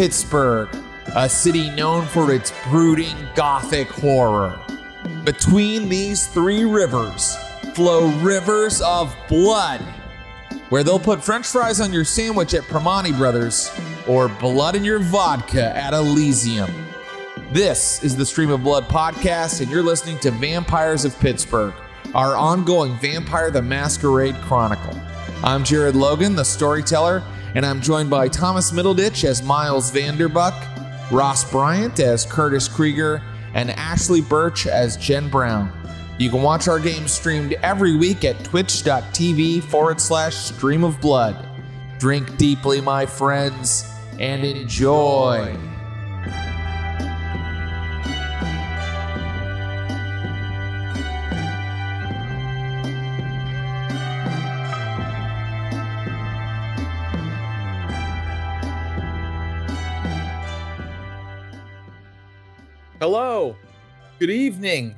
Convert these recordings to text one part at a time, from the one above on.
Pittsburgh, a city known for its brooding gothic horror. Between these three rivers flow rivers of blood, where they'll put french fries on your sandwich at Primanti Brothers or blood in your vodka at Elysium. This is the Stream of Blood podcast, and you're listening to Vampires of Pittsburgh, our ongoing Vampire the Masquerade Chronicle. I'm Jared Logan, the storyteller, and I'm joined by Thomas Middleditch as Miles Vanderbuck, Ross Bryant as Curtis Krieger, and Ashly Burch as Jen Brown. You can watch our games streamed every week at twitch.tv forward slash stream of blood. Drink deeply, my friends, and enjoy. Hello. Good evening.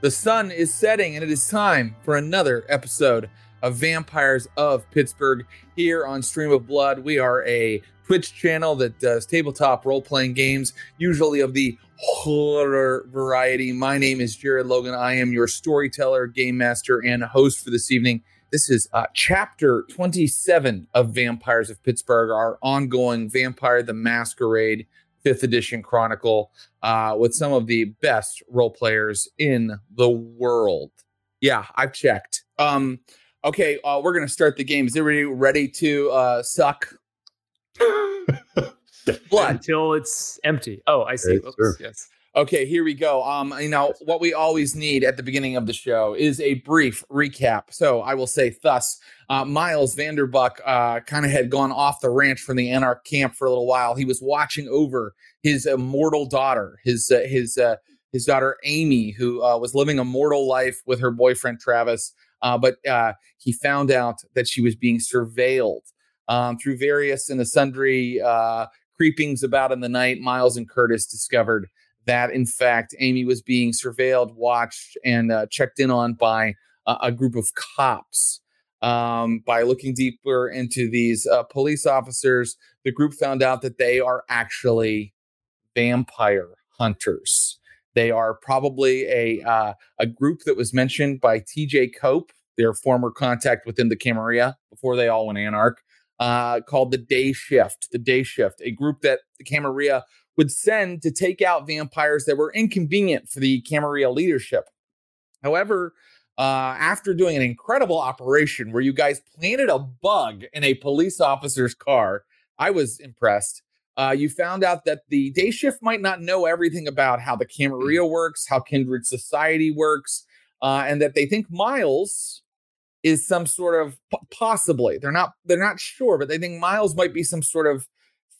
The sun is setting, and it is time for another episode of Vampires of Pittsburgh here on Stream of Blood. We are a Twitch channel that does tabletop role playing games, usually of the horror variety. My name is Jared Logan. I am your storyteller, game master, and host for this evening. This is uh, chapter 27 of Vampires of Pittsburgh, our ongoing Vampire the Masquerade fifth edition chronicle uh, with some of the best role players in the world. Yeah, I've checked. Um, okay, uh, we're gonna start the game. Is everybody ready to uh, suck blood until it's empty? Oh, I see. Yes, sure. Yes. Okay, here we go. Um, you know what we always need at the beginning of the show is a brief recap. So I will say, thus, uh, Miles Vanderbuck uh, kind of had gone off the ranch from the Anarch camp for a little while. He was watching over his immortal daughter, his uh, his uh, his daughter Amy, who uh, was living a mortal life with her boyfriend Travis. Uh, but he found out that she was being surveilled um, through various and sundry creepings about in the night. Miles and Curtis discovered that, in fact, Amy was being surveilled, watched, and uh, checked in on by a group of cops. Um, by looking deeper into these uh, police officers, the group found out that they are actually vampire hunters. They are probably a uh, a group that was mentioned by T.J. Cope, their former contact within the Camarilla before they all went Anarch, uh, called the Day Shift. The Day Shift, a group that the Camarilla would send to take out vampires that were inconvenient for the Camarilla leadership. However, uh, after doing an incredible operation where you guys planted a bug in a police officer's car, I was impressed. Uh, you found out that the day shift might not know everything about how the Camarilla works, how Kindred Society works, uh, and that they think Miles is some sort of possibly they're not they're not sure, but they think Miles might be some sort of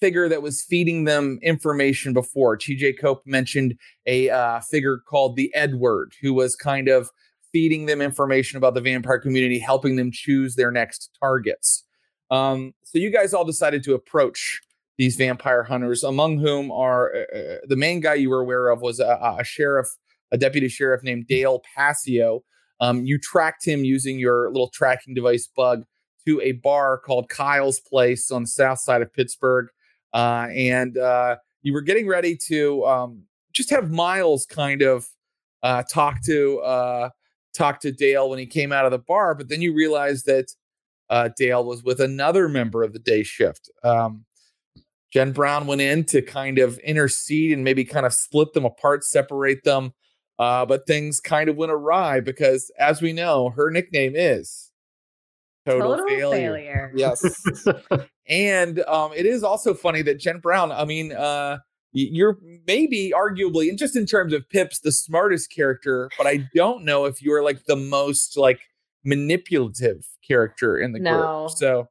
figure that was feeding them information before. TJ Cope mentioned a uh, figure called the Edward, who was kind of feeding them information about the vampire community, helping them choose their next targets. Um, so you guys all decided to approach these vampire hunters, among whom are uh, uh the main guy you were aware of was a, a sheriff, a deputy sheriff named Dale Passio. Um, you tracked him using your little tracking device bug to a bar called Kyle's Place on the south side of Pittsburgh. Uh, and uh, you were getting ready to um, just have Miles kind of uh, talk to uh, talk to Dale when he came out of the bar, but then you realized that uh, Dale was with another member of the day shift. Um, Jen Brown went in to kind of intercede and maybe kind of split them apart, separate them. Uh, but things kind of went awry because, as we know, her nickname is Total, Total failure. failure. Yes. and um, it is also funny that Jen Brown, I mean, uh, you're maybe arguably, and just in terms of Pips, the smartest character, but I don't know if you're like the most like manipulative character in the no. group. So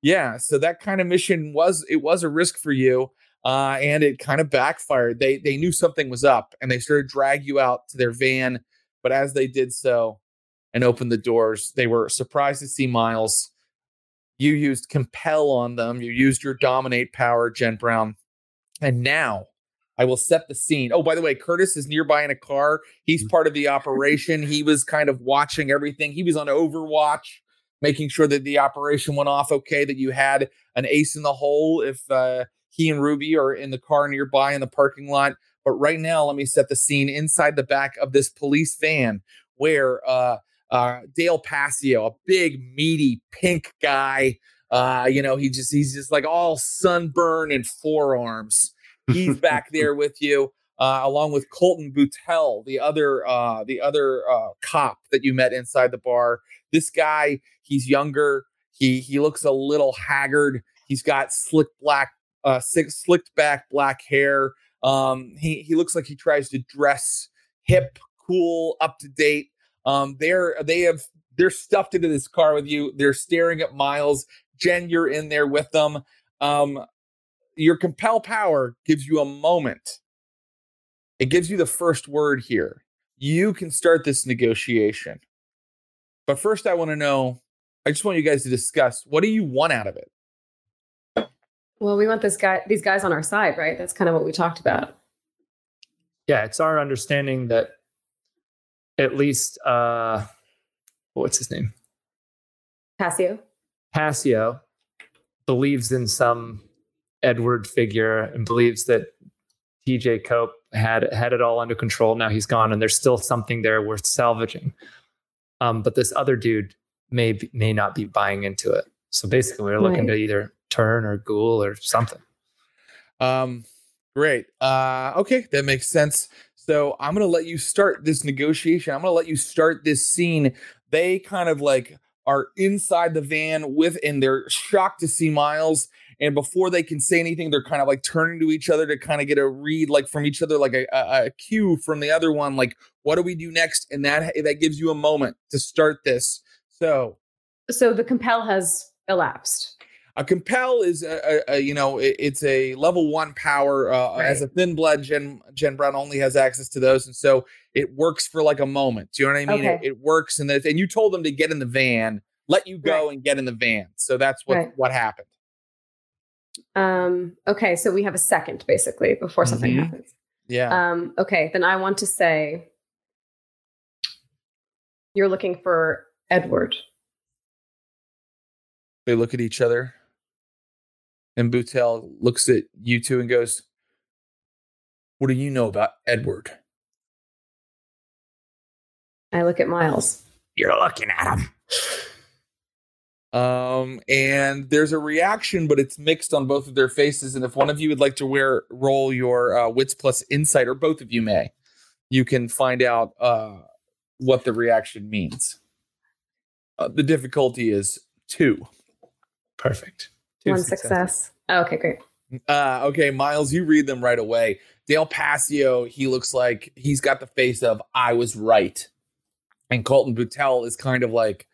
yeah, so that kind of mission was it was a risk for you. Uh, and it kind of backfired. They they knew something was up and they started drag you out to their van. But as they did so and opened the doors, they were surprised to see Miles. You used compel on them. You used your dominate power, Jen Brown. And now I will set the scene. Oh, by the way, Curtis is nearby in a car. He's part of the operation. He was kind of watching everything. He was on Overwatch, making sure that the operation went off okay, that you had an ace in the hole if uh, he and Ruby are in the car nearby in the parking lot. But right now, let me set the scene inside the back of this police van where uh, uh, Dale Passio, a big, meaty, pink guy, uh, you know, he just he's just like all sunburn and forearms. He's back there with you uh, along with Colton Boutel, the other uh, the other uh, cop that you met inside the bar. This guy, he's younger. He he looks a little haggard. He's got slick black, uh, slicked back black hair. Um, he he looks like he tries to dress hip, cool, up to date. Um, they're they have they're stuffed into this car with you. They're staring at Miles. Jen, you're in there with them. Um, your compel power gives you a moment it gives you the first word here. You can start this negotiation. But first, I want to know I just want you guys to discuss what do you want out of it? Well, we want this guy, these guys on our side, right? That's kind of what we talked about. Yeah, it's our understanding that at least uh what's his name? Passio. Passio believes in some Edward figure and believes that TJ Cope had had it all under control. Now he's gone, and there's still something there worth salvaging. Um, but this other dude may be, may not be buying into it. So basically, we're looking right. to either turn or ghoul or something. Um, great. Uh, okay, that makes sense. So I'm gonna let you start this negotiation. I'm gonna let you start this scene. They kind of like are inside the van with, and they're shocked to see Miles and before they can say anything they're kind of like turning to each other to kind of get a read like from each other like a, a, a cue from the other one like what do we do next and that that gives you a moment to start this so so the compel has elapsed a compel is a, a, a you know it, it's a level one power uh, right. as a thin blood jen jen brown only has access to those and so it works for like a moment do you know what i mean okay. it, it, works and and you told them to get in the van let you go right. and get in the van so that's what right. what happened um, okay, so we have a second basically before something mm-hmm. happens. Yeah. Um, okay, then I want to say you're looking for Edward. They look at each other. And Boutel looks at you two and goes, What do you know about Edward? I look at Miles. You're looking at him. Um, and there's a reaction, but it's mixed on both of their faces. And if one of you would like to wear roll your uh, wits plus insight, or both of you may, you can find out uh, what the reaction means. Uh, the difficulty is two. Perfect. Two One success. Oh, okay, great. Uh, okay, Miles, you read them right away. Dale Passio, he looks like he's got the face of I was right. And Colton Boutel is kind of like,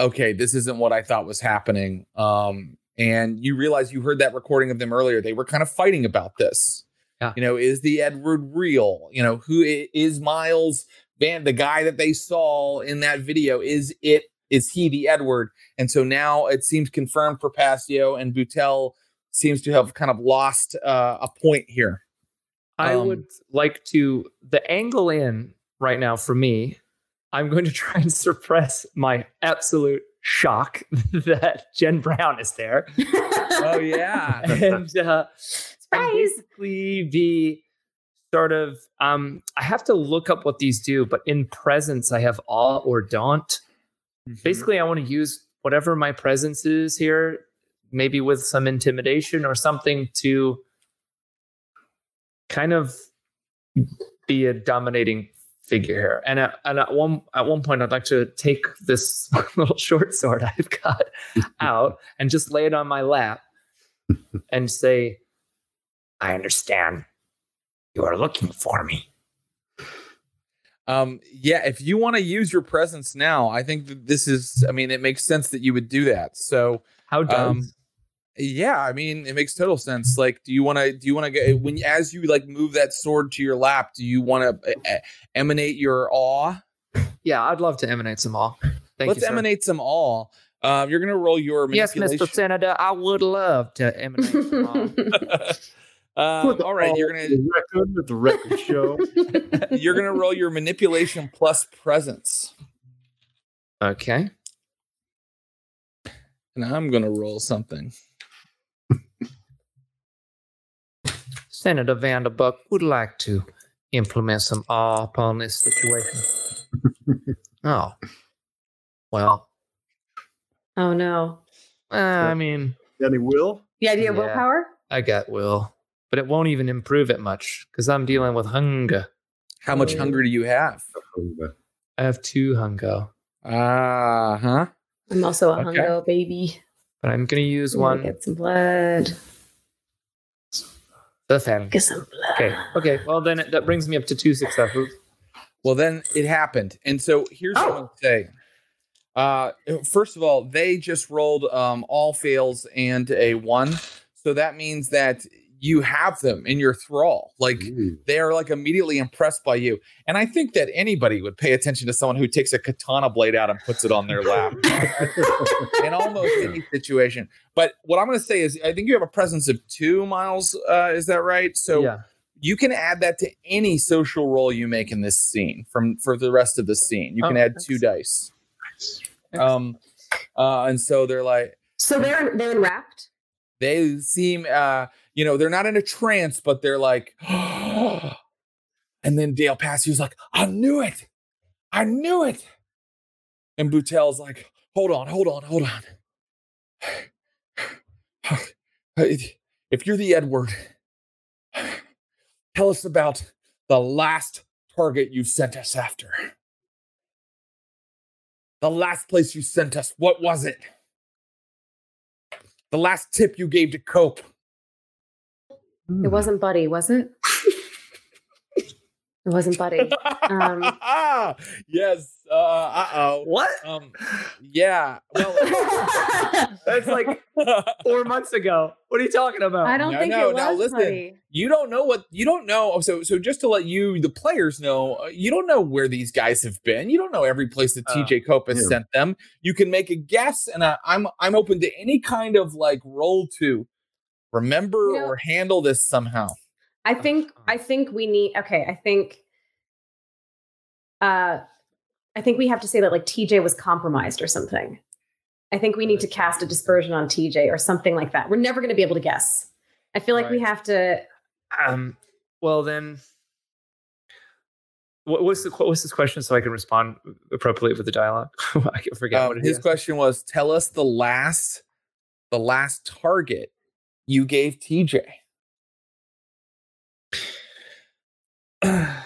okay, this isn't what I thought was happening. Um, and you realize you heard that recording of them earlier. They were kind of fighting about this. Yeah. You know, is the Edward real? You know, who is Miles Van, the guy that they saw in that video? Is it is he the Edward? And so now it seems confirmed for Passio and Boutel seems to have kind of lost uh, a point here. I um, would like to the angle in right now for me I'm going to try and suppress my absolute shock that Jen Brown is there. oh yeah, and, uh, and basically be sort of. Um, I have to look up what these do, but in presence, I have awe or daunt. Mm-hmm. Basically, I want to use whatever my presence is here, maybe with some intimidation or something to kind of be a dominating figure here. And at, and at one at one point, I'd like to take this little short sword I've got out and just lay it on my lap and say, "I understand. You are looking for me." Um, yeah, if you want to use your presence now, I think that this is. I mean, it makes sense that you would do that. So how does um, yeah, I mean, it makes total sense. Like, do you want to? Do you want to get when as you like move that sword to your lap? Do you want to uh, emanate your awe? Yeah, I'd love to emanate some awe. Thank you. Let's you, emanate some awe. Um, you're gonna roll your yes, Mr. Senator. I would love to emanate some awe. um, all right, you're gonna record with the record show. you're gonna roll your manipulation plus presence. Okay. And I'm gonna roll something. Senator Vanderbuck would like to implement some awe upon this situation. oh, well, Oh no. uh, I mean, Any will? The idea of Yeah. willpower? I got will, but it won't even improve it much because I'm dealing with hunger. How much hunger do you have? I have two hunger, Ah, huh. I'm also a Okay. hungo baby. but I'm gonna use I'm gonna one. Get some blood. The fan. Get some blood. Okay. Okay. Well, then it, that brings me up to two successes. Well, then it happened. And so here's what I'll say. Uh, first of all, they just rolled um, all fails and a one. So that means that you have them in your thrall. Like they are like immediately impressed by you. And I think that anybody would pay attention to someone who takes a katana blade out and puts it on their lap in almost any situation. But what I'm going to say is, I think you have a presence of two miles. Uh, is that right? So yeah. you can add that to any social role you make in this scene from for the rest of the scene. You can Oh, add two dice. Um, uh, and so they're like So they're they're enwrapped. they seem uh, you know, they're not in a trance, but they're like, and then Dale Passio's like, I knew it, I knew it, and Boutel's like, hold on, hold on, hold on. If you're the Edward, tell us about the last target you sent us after. The last place you sent us, what was it? The last tip you gave to Cope. It wasn't Buddy, was it? it wasn't Buddy. Um, yes. Uh oh. What? Um. Yeah. Well. That's like four months ago. What are you talking about? I don't No, think no, it no, was listen. Buddy. you don't know what you don't know. oh, So so just to let you, the players know, uh, you don't know where these guys have been. You don't know every place that Oh, TJ Cope has yeah. sent them. You can make a guess, and I, I'm I'm open to any kind of like roll to remember You know- or handle this somehow. I think I think we need okay, I think uh I think we have to say that like TJ was compromised or something. I think we need to cast a dispersion on TJ or something like that. We're never going to be able to guess. I feel like we have to Um. Well, then, what, what's the what's this question so I can respond appropriately with the dialogue? I can forget Um, what it his is. question was: Tell us the last, the last target you gave TJ.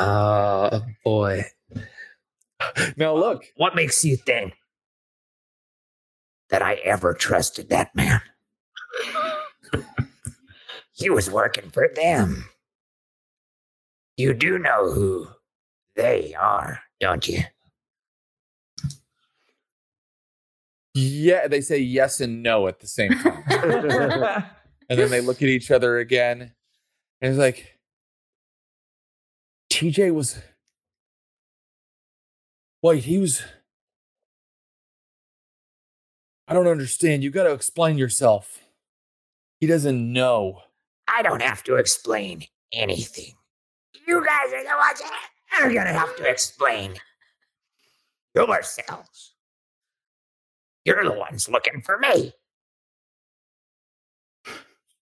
Oh boy. Now uh, look, What makes you think that I ever trusted that man? he was working for them. You do know who they are, don't you? Yeah, they say yes and no at the same time. And then they look at each other again. And it's like, TJ was. Wait, he was. I don't understand. You got to explain yourself. He doesn't know. I don't have to explain anything. You guys are the ones that are gonna have to explain yourselves. You're the ones looking for me.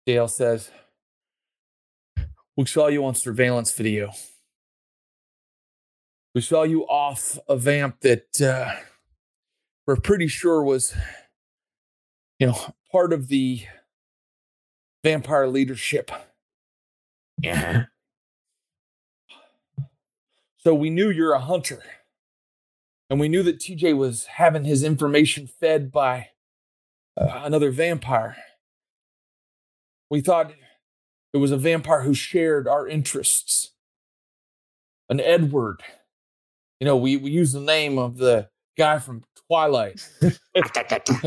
Dale says, We saw you on surveillance video. We saw you off a vamp that uh, we're pretty sure was, you know, part of the vampire leadership. Yeah. So we knew you're a hunter. And we knew that TJ was having his information fed by uh, another vampire. We thought it was a vampire who shared our interests. An Edward. You know, we, we use the name of the guy from Twilight.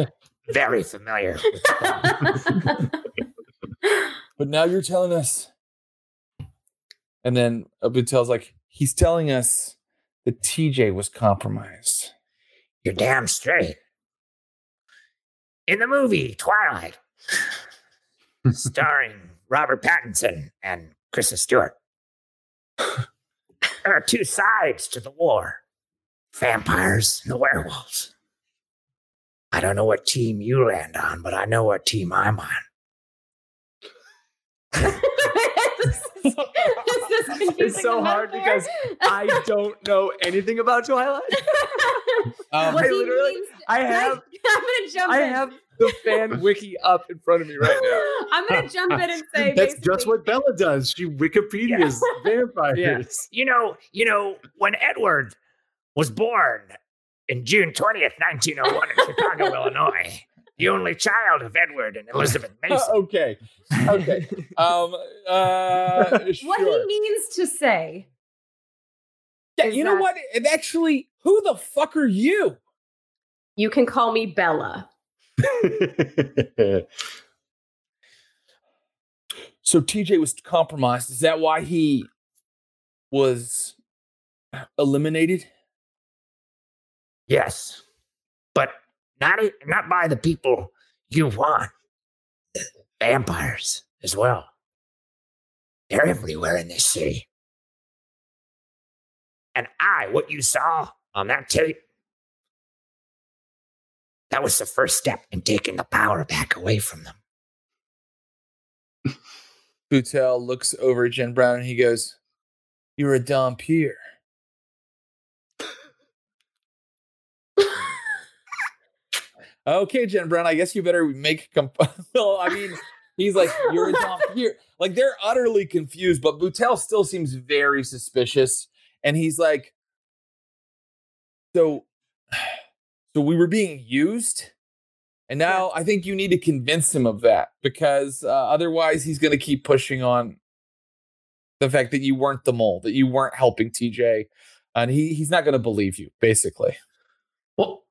Very familiar. But now you're telling us. And then Abutel's like, he's telling us that TJ was compromised. You're damn straight. In the movie Twilight, starring Robert Pattinson and Kristen Stewart, there are two sides to the war vampires and the werewolves. I don't know what team you land on, but I know what team I'm on. It's so hard because I don't know anything about Twilight. Um, what I he literally- means, I have I'm gonna jump I in. have the fan wiki up in front of me right now. I'm gonna jump in and say That's basically, just what Bella does. She Wikipedia's vampires. You know, you know, when Edward was born in June 20th, 1901 in Chicago, Illinois, the only child of Edward and Elizabeth Mason. okay. Okay. Um. Uh. what sure. he means to say. Yeah, is you know that- what? And actually, who the fuck are you? You can call me Bella. So TJ was compromised. Is that why he was eliminated? Yes, but not not by the people you want. Vampires as well. They're everywhere in this city. And I, what you saw on that tape, that was the first step in taking the power back away from them. Boutel looks over at Jen Brown and he goes, You're a Dhampir. Okay, Jen Brown, I guess you better make comp- well, I mean, he's like, You're a Dhampir. Like they're utterly confused, but Boutel still seems very suspicious. And he's like, So so we were being used? And now I think you need to convince him of that because uh, otherwise he's going to keep pushing on the fact that you weren't the mole, that you weren't helping TJ, and he he's not going to believe you. Basically, Well,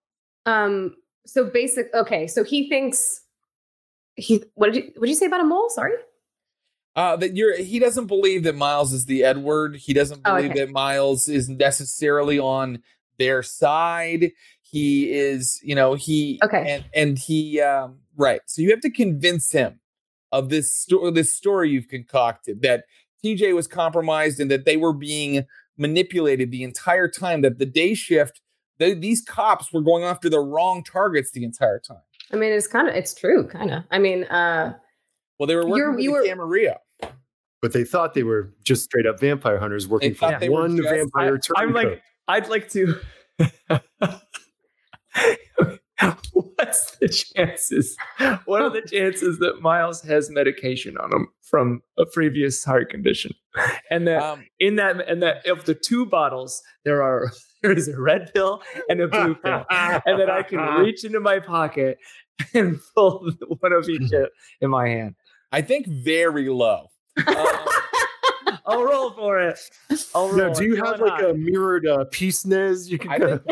Um. So basic. Okay. So he thinks he. What did you? What did you say about a mole? Sorry. uh, that you're he doesn't believe that Miles is the Edward. He doesn't Oh, believe okay. that Miles is necessarily on their side. He is, you know, he Okay. and and he um right. So you have to convince him of this story this story you've concocted that TJ was compromised and that they were being manipulated the entire time that the day shift th- these cops were going after the wrong targets the entire time. I mean, it's kind of. It's true. Kind of. I mean, uh, Well, they were working You're- with you were- Camarilla. but they thought they were just straight up vampire hunters working for they were one just- vampire I, I'm like, I'd like to. What's the chances? What are the chances that Miles has medication on him from a previous heart condition, and that Um, in that and that of the two bottles there are there is a red pill and a blue pill, and that I can reach into my pocket and pull one of each in my hand. I think very low. Um, I'll roll for it. I'll roll. Now, do you I'm have like high. a mirrored uh, pince-nez? You can I kind of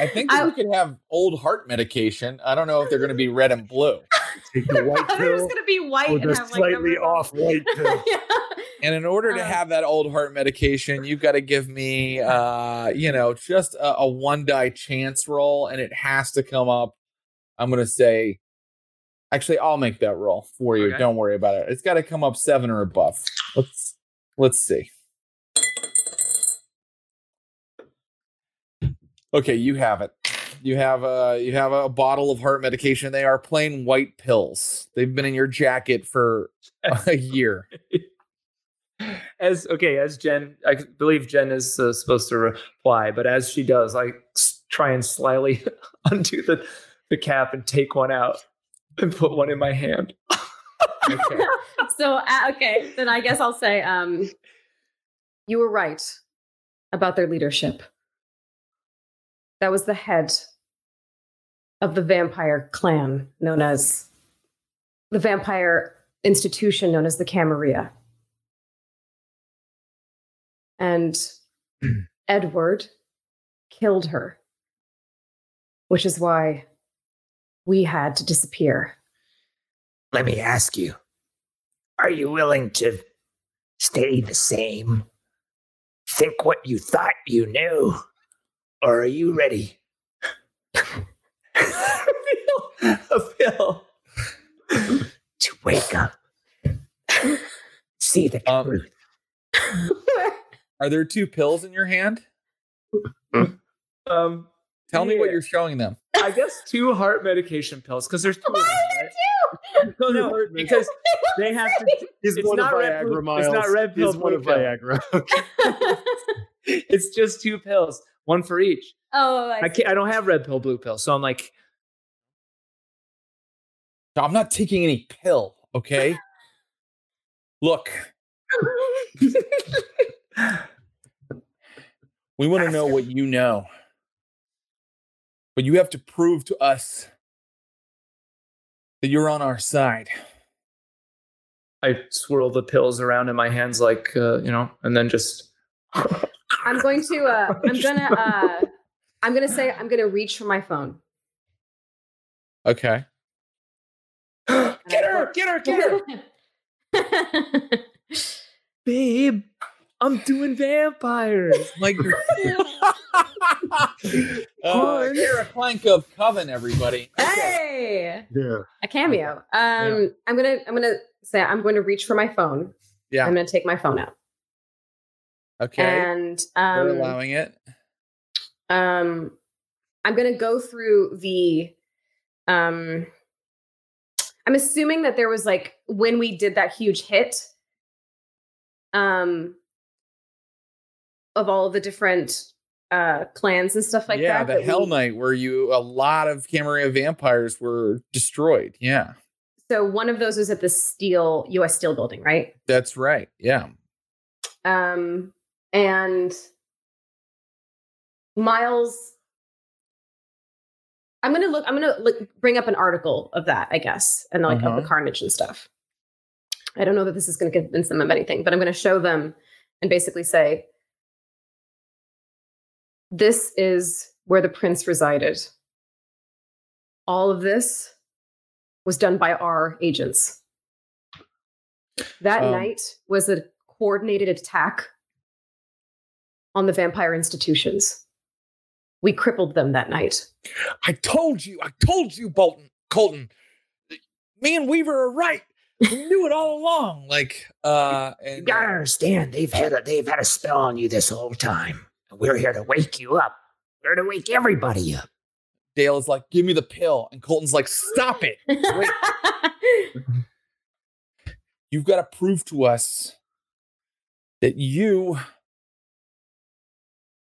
I think that I- you could have old heart medication. I don't know if they're going to be red and blue. take the white I thought it was gonna be white or and the have like slightly numbers on- off white pill. Yeah. And in order to Uh. have that old heart medication, you've got to give me, uh, you know, just a, a one die chance roll, and it has to come up. I'm going to say, actually, I'll make that roll for you. Okay. Don't worry about it. It's got to come up seven or above. Let's let's see. Okay, you have it. You have a you have a bottle of heart medication. They are plain white pills. They've been in your jacket for a year. As okay as jen i believe jen is uh, supposed to reply but as she does I try and slyly undo the, the cap and take one out and put one in my hand Okay. so uh, okay, then I guess I'll say um, you were right about their leadership. That was the head of the vampire clan known as the vampire institution known as the Camarilla. And Edward killed her, which is why we had to disappear. Let me ask you are you willing to stay the same? Think what you thought you knew? Or are you ready? Phil. to wake up. See the Um, truth. Are there two pills in your hand? um Tell me what you're showing them. i guess two heart medication pills because there's two of them, right? no no because They have to. He's It's one not red Viagra, pill- Miles. it's not red pill, He's one of. Viagra. It's just two pills, one for each. oh, I, I can't. I don't have red pill, blue pill, so I'm like, I'm not taking any pill, okay? Look, we want to know what you know. But you have to prove to us that you're on our side. I swirl the pills around in my hands, like uh, you know, and then just. I'm going to. Uh, I'm gonna. Uh, I'm gonna say. I'm gonna reach for my phone. Okay. get her! Get her! Get her! Babe, I'm doing vampires. Like uh, Kara Clank of Coven, everybody. Okay. hey, yeah. a cameo. Um, I'm gonna. I'm gonna say. I'm going to reach for my phone. Yeah. I'm gonna take my phone out. Okay. And They're um, allowing it. um i'm going to go through the um i'm assuming that there was like when we did that huge hit um of all the different uh clans and stuff like yeah, that Yeah, the Hell we- Night, where you a lot of Camarilla vampires were destroyed. Yeah, so one of those was at the steel us steel building right that's right. Yeah. um and miles i'm gonna look i'm gonna look, bring up an article of that i guess and like of Uh-huh. the carnage and stuff i don't know that this is going to convince them of anything but i'm going to show them and basically say this is where the prince resided all of this was done by our agents that Um, night was a coordinated attack on the vampire institutions. We crippled them that night. I told you. I told you, Bolton, Colton. Me and Weaver are right. We knew it all along. Like, uh, You gotta understand, they've had a they've had a spell on you this whole time. And we're here to wake you up. We're here to wake everybody up. Dale is like, "Give me the pill," and Colton's like, "Stop it! You've got to prove to us that you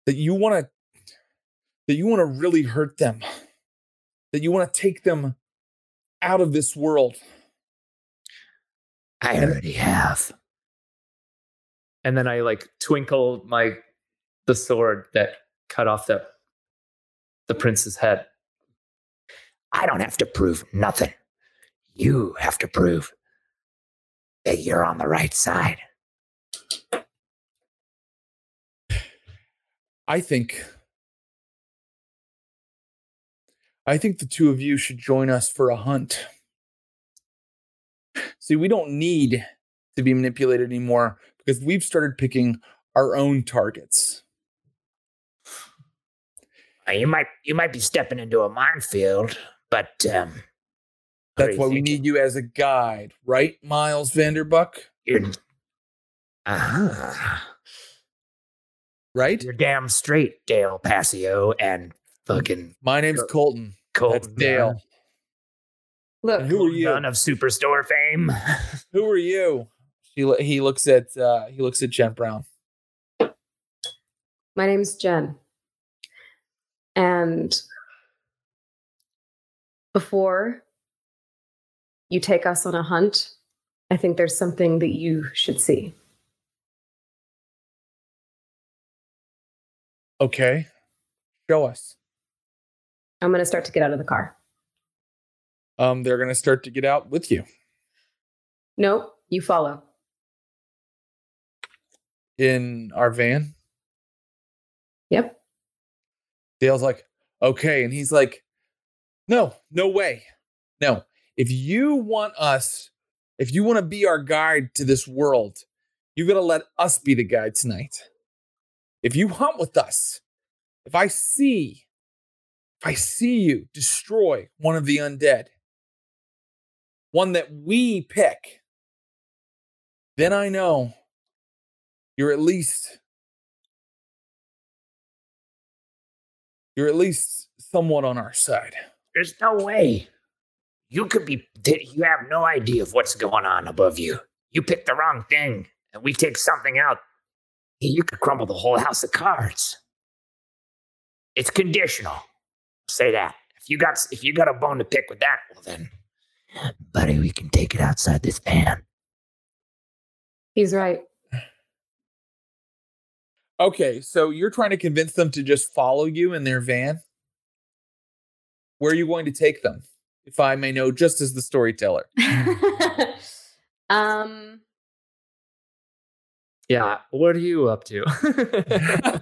that you want to that you want to really hurt them, that you want to take them out of this world." I already have. and then I like twinkle my the sword that cut off the the prince's head. I don't have to prove nothing. You have to prove that you're on the right side. I think I think the two of you should join us for a hunt. See, we don't need to be manipulated anymore because we've started picking our own targets. Uh, You might you might be stepping into a minefield, but um That's are you why we need you as a guide, right, Miles Vanderbuck? You're uh-huh. Right? You're damn straight, Dale Passio and fucking My name's Sure. Colton. Colton That's Dale. Look, And who are you? Son of Superstore fame. Who are you? She, he looks at uh, he looks at Jen Brown. my name's Jen. And before you take us on a hunt, I think there's something that you should see. Okay. Show us. I'm going to start to get out of the car. Um, they're gonna start to get out with you. Nope, you follow. in our van. Yep. Dale's like, okay. And he's like, no, no way. No. If you want us, if you want to be our guide to this world, you got to let us be the guide tonight. If you hunt with us, if I see, if I see you destroy one of the undead, one that we pick, then I know you're at least you're at least somewhat on our side. There's no way You could be, you have no idea of what's going on above you. You pick the wrong thing and we take something out. You could crumble the whole house of cards. It's conditional. Say that. If you got if you got a bone to pick with that, well then, buddy, we can take it outside this van. He's right. Okay, so you're trying to convince them to just follow you in their van? Where are you going to take them? If I may know, just as the storyteller. um Yeah. What are you up to?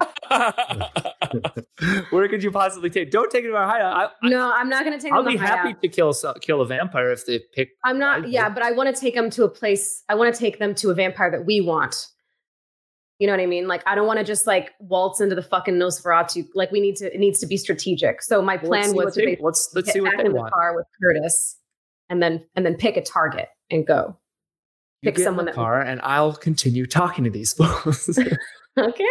Where could you possibly take? Don't take it to our hideout. I, no, I'm not going to take I'll them be to happy hideout. to kill kill a vampire if they pick. I'm not. Yeah, but I want to take them to a place. I want to take them to a vampire that we want. You know what I mean? Like I don't want to just like waltz into the fucking Nosferatu. Like we need to. It needs to be strategic. So my Well, let's plan see was to they- let's let's get see what back they in the car with Curtis, and then and then pick a target and go. You pick someone in the that- car, and I'll continue talking to these fools. Okay.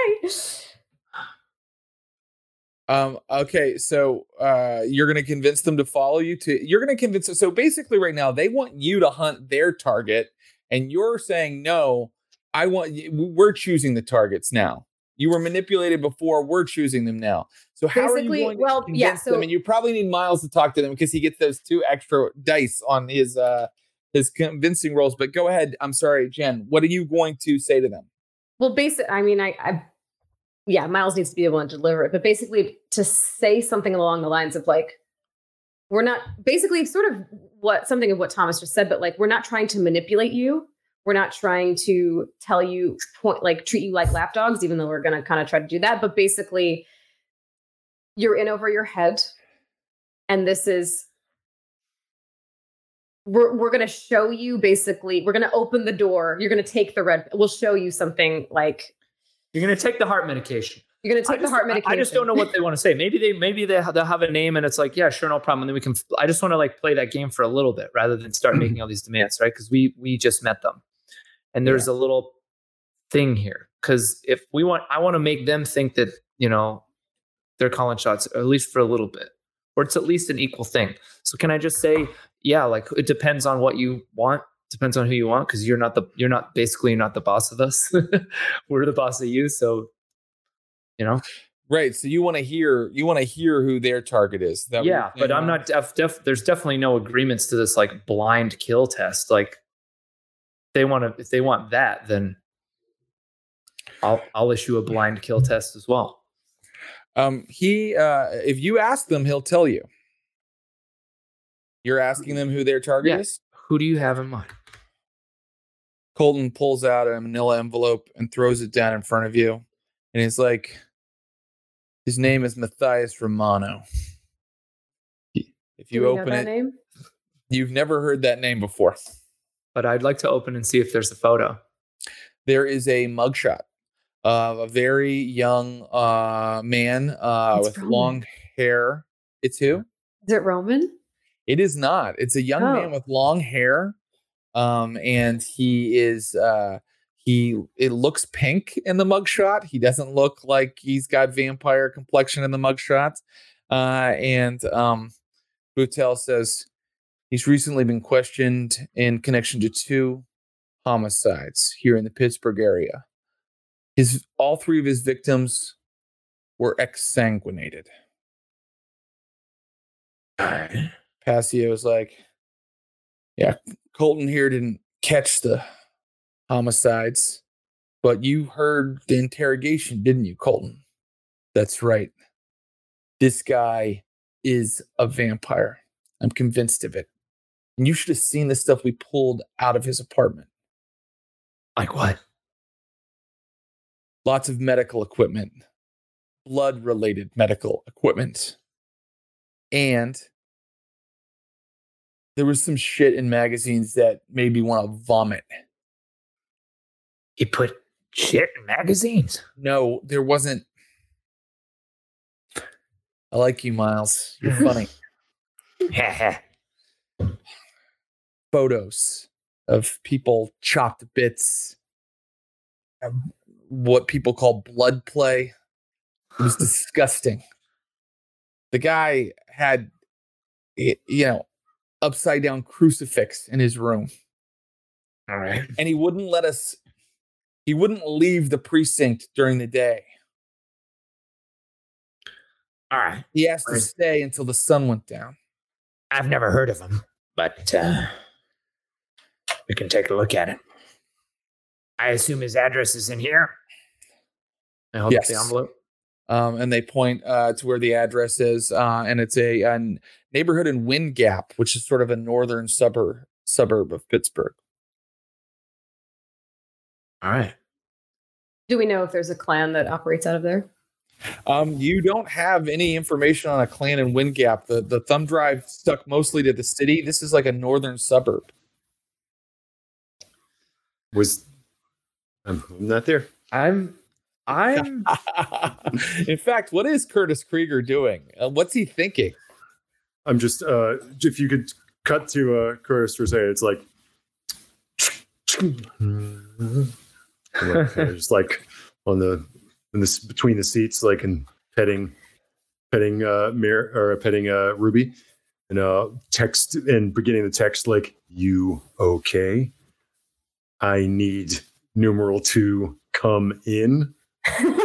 Um, okay, so uh, you're going to convince them to follow you to. You're going to convince. them. So basically, right now they want you to hunt their target, and you're saying no. I want. We're choosing the targets now. You were manipulated before. We're choosing them now. So how are Basically, you going well, to convince yeah, them? And you probably need Miles to talk to them because he gets those two extra dice on his uh his convincing rolls. But go ahead. I'm sorry, Jen. What are you going to say to them? Well, basic. I mean, I, I, yeah, Miles needs to be able to deliver it, but basically to say something along the lines of like, we're not basically sort of what something of what Thomas just said, but like we're not trying to manipulate you. We're not trying to tell you point like treat you like lapdogs, even though we're gonna kind of try to do that. But basically, you're in over your head, and this is we're we're gonna show you basically we're gonna open the door. You're gonna take the red. We'll show you something like You're gonna take the heart medication. you're gonna take the heart medication. I just don't know what they want to say. Maybe they maybe they they'll have a name and it's like yeah sure no problem and then we can. I just want to like play that game for a little bit rather than start making all these demands right because we we just met them and there's a little thing here because if we want I want to make them think that you know they're calling shots at least for a little bit or it's at least an equal thing. So can I just say yeah like it depends on what you want depends on who you want because you're not the you're not basically you're not the boss of us we're the boss of you so you know Right. So you want to hear you want to hear who their target is. Is that yeah but i'm not def, def, there's definitely no agreements to this like blind kill test like they want to if they want that then i'll i'll issue a blind kill test as well Um, he uh if you ask them, he'll tell you. You're asking them who their target Yeah. is? who do you have in mind Colton pulls out a manila envelope and throws it down in front of you. And he's like, his name is Matthias Romano. If Do you open it, name? you've never heard that name before. But i'd like to open and see if there's a photo There is a mugshot of a very young uh man uh with Roman. long hair. It's who? Is it Roman? It is not. It's a young man Oh. with long hair. Um, and he is uh he it looks pink in the mugshot. He doesn't look like he's got vampire complexion in the mugshot. Uh and um Boutel says he's recently been questioned in connection to two homicides here in the Pittsburgh area. His all three of his victims were exsanguinated. Passio is like, yeah, Colton here didn't catch the homicides, but you heard the interrogation, didn't you, Colton? That's right. This guy is a vampire. I'm convinced of it. And you should have seen the stuff we pulled out of his apartment. like what Lots of medical equipment, blood related medical equipment. And there was some shit in magazines that made me want to vomit. He put shit in magazines. No, there wasn't. I like you, Miles. You're funny. Photos of people chopped to bits. What people call blood play. It was disgusting. The guy had, you know, upside down crucifix in his room. All right. And he wouldn't let us, he wouldn't leave the precinct during the day. All right. He asked to stay until the sun went down. I've never heard of him, but uh, we can take a look at it. I assume his address is in here. I hold up Yes. the envelope. Um, and they point uh, to where the address is, uh, and it's a, a neighborhood in Wind Gap, which is sort of a northern suburb suburb of Pittsburgh. All right. Do we know if there's a clan that operates out of there? Um, you don't have any information on a clan in Wind Gap. The the thumb drive stuck mostly to the city. This is like a northern suburb. Was I'm not there. I'm I'm in fact, what is Curtis Krieger doing? Uh, what's he thinking? I'm just uh if you could cut to uh Curtis Rosé, it's like like, just like on the in this between the seats, like and petting petting uh Mir or petting uh Ruby and uh text and beginning the text like you okay? I need numeral two come in.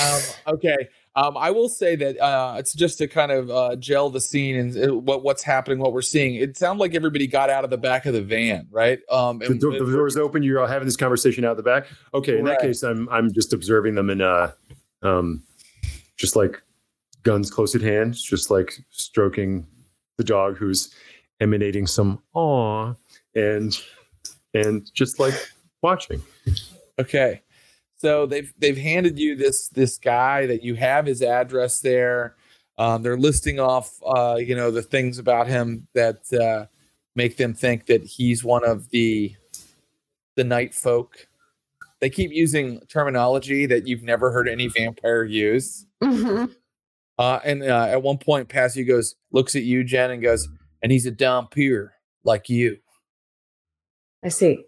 Um, okay. Um, I will say that uh, it's just to kind of uh, gel the scene and uh, what what's happening, what we're seeing. It sounded like everybody got out of the back of the van, right? Um, The, door, the door's open. You're all having this conversation out the back. Okay, in Right. that case, I'm I'm just observing them and uh, um, just like guns close at hand, just like stroking the dog who's emanating some awe and and just like watching. Okay. So they've they've handed you this this guy that you have his address there. Um, they're listing off uh, you know the things about him that uh, make them think that he's one of the the night folk. They keep using terminology that you've never heard any vampire use. Mhm. Uh, and uh, at one point, Passio goes, looks at you, Jen, and goes, and he's a Dhampir like you. I see.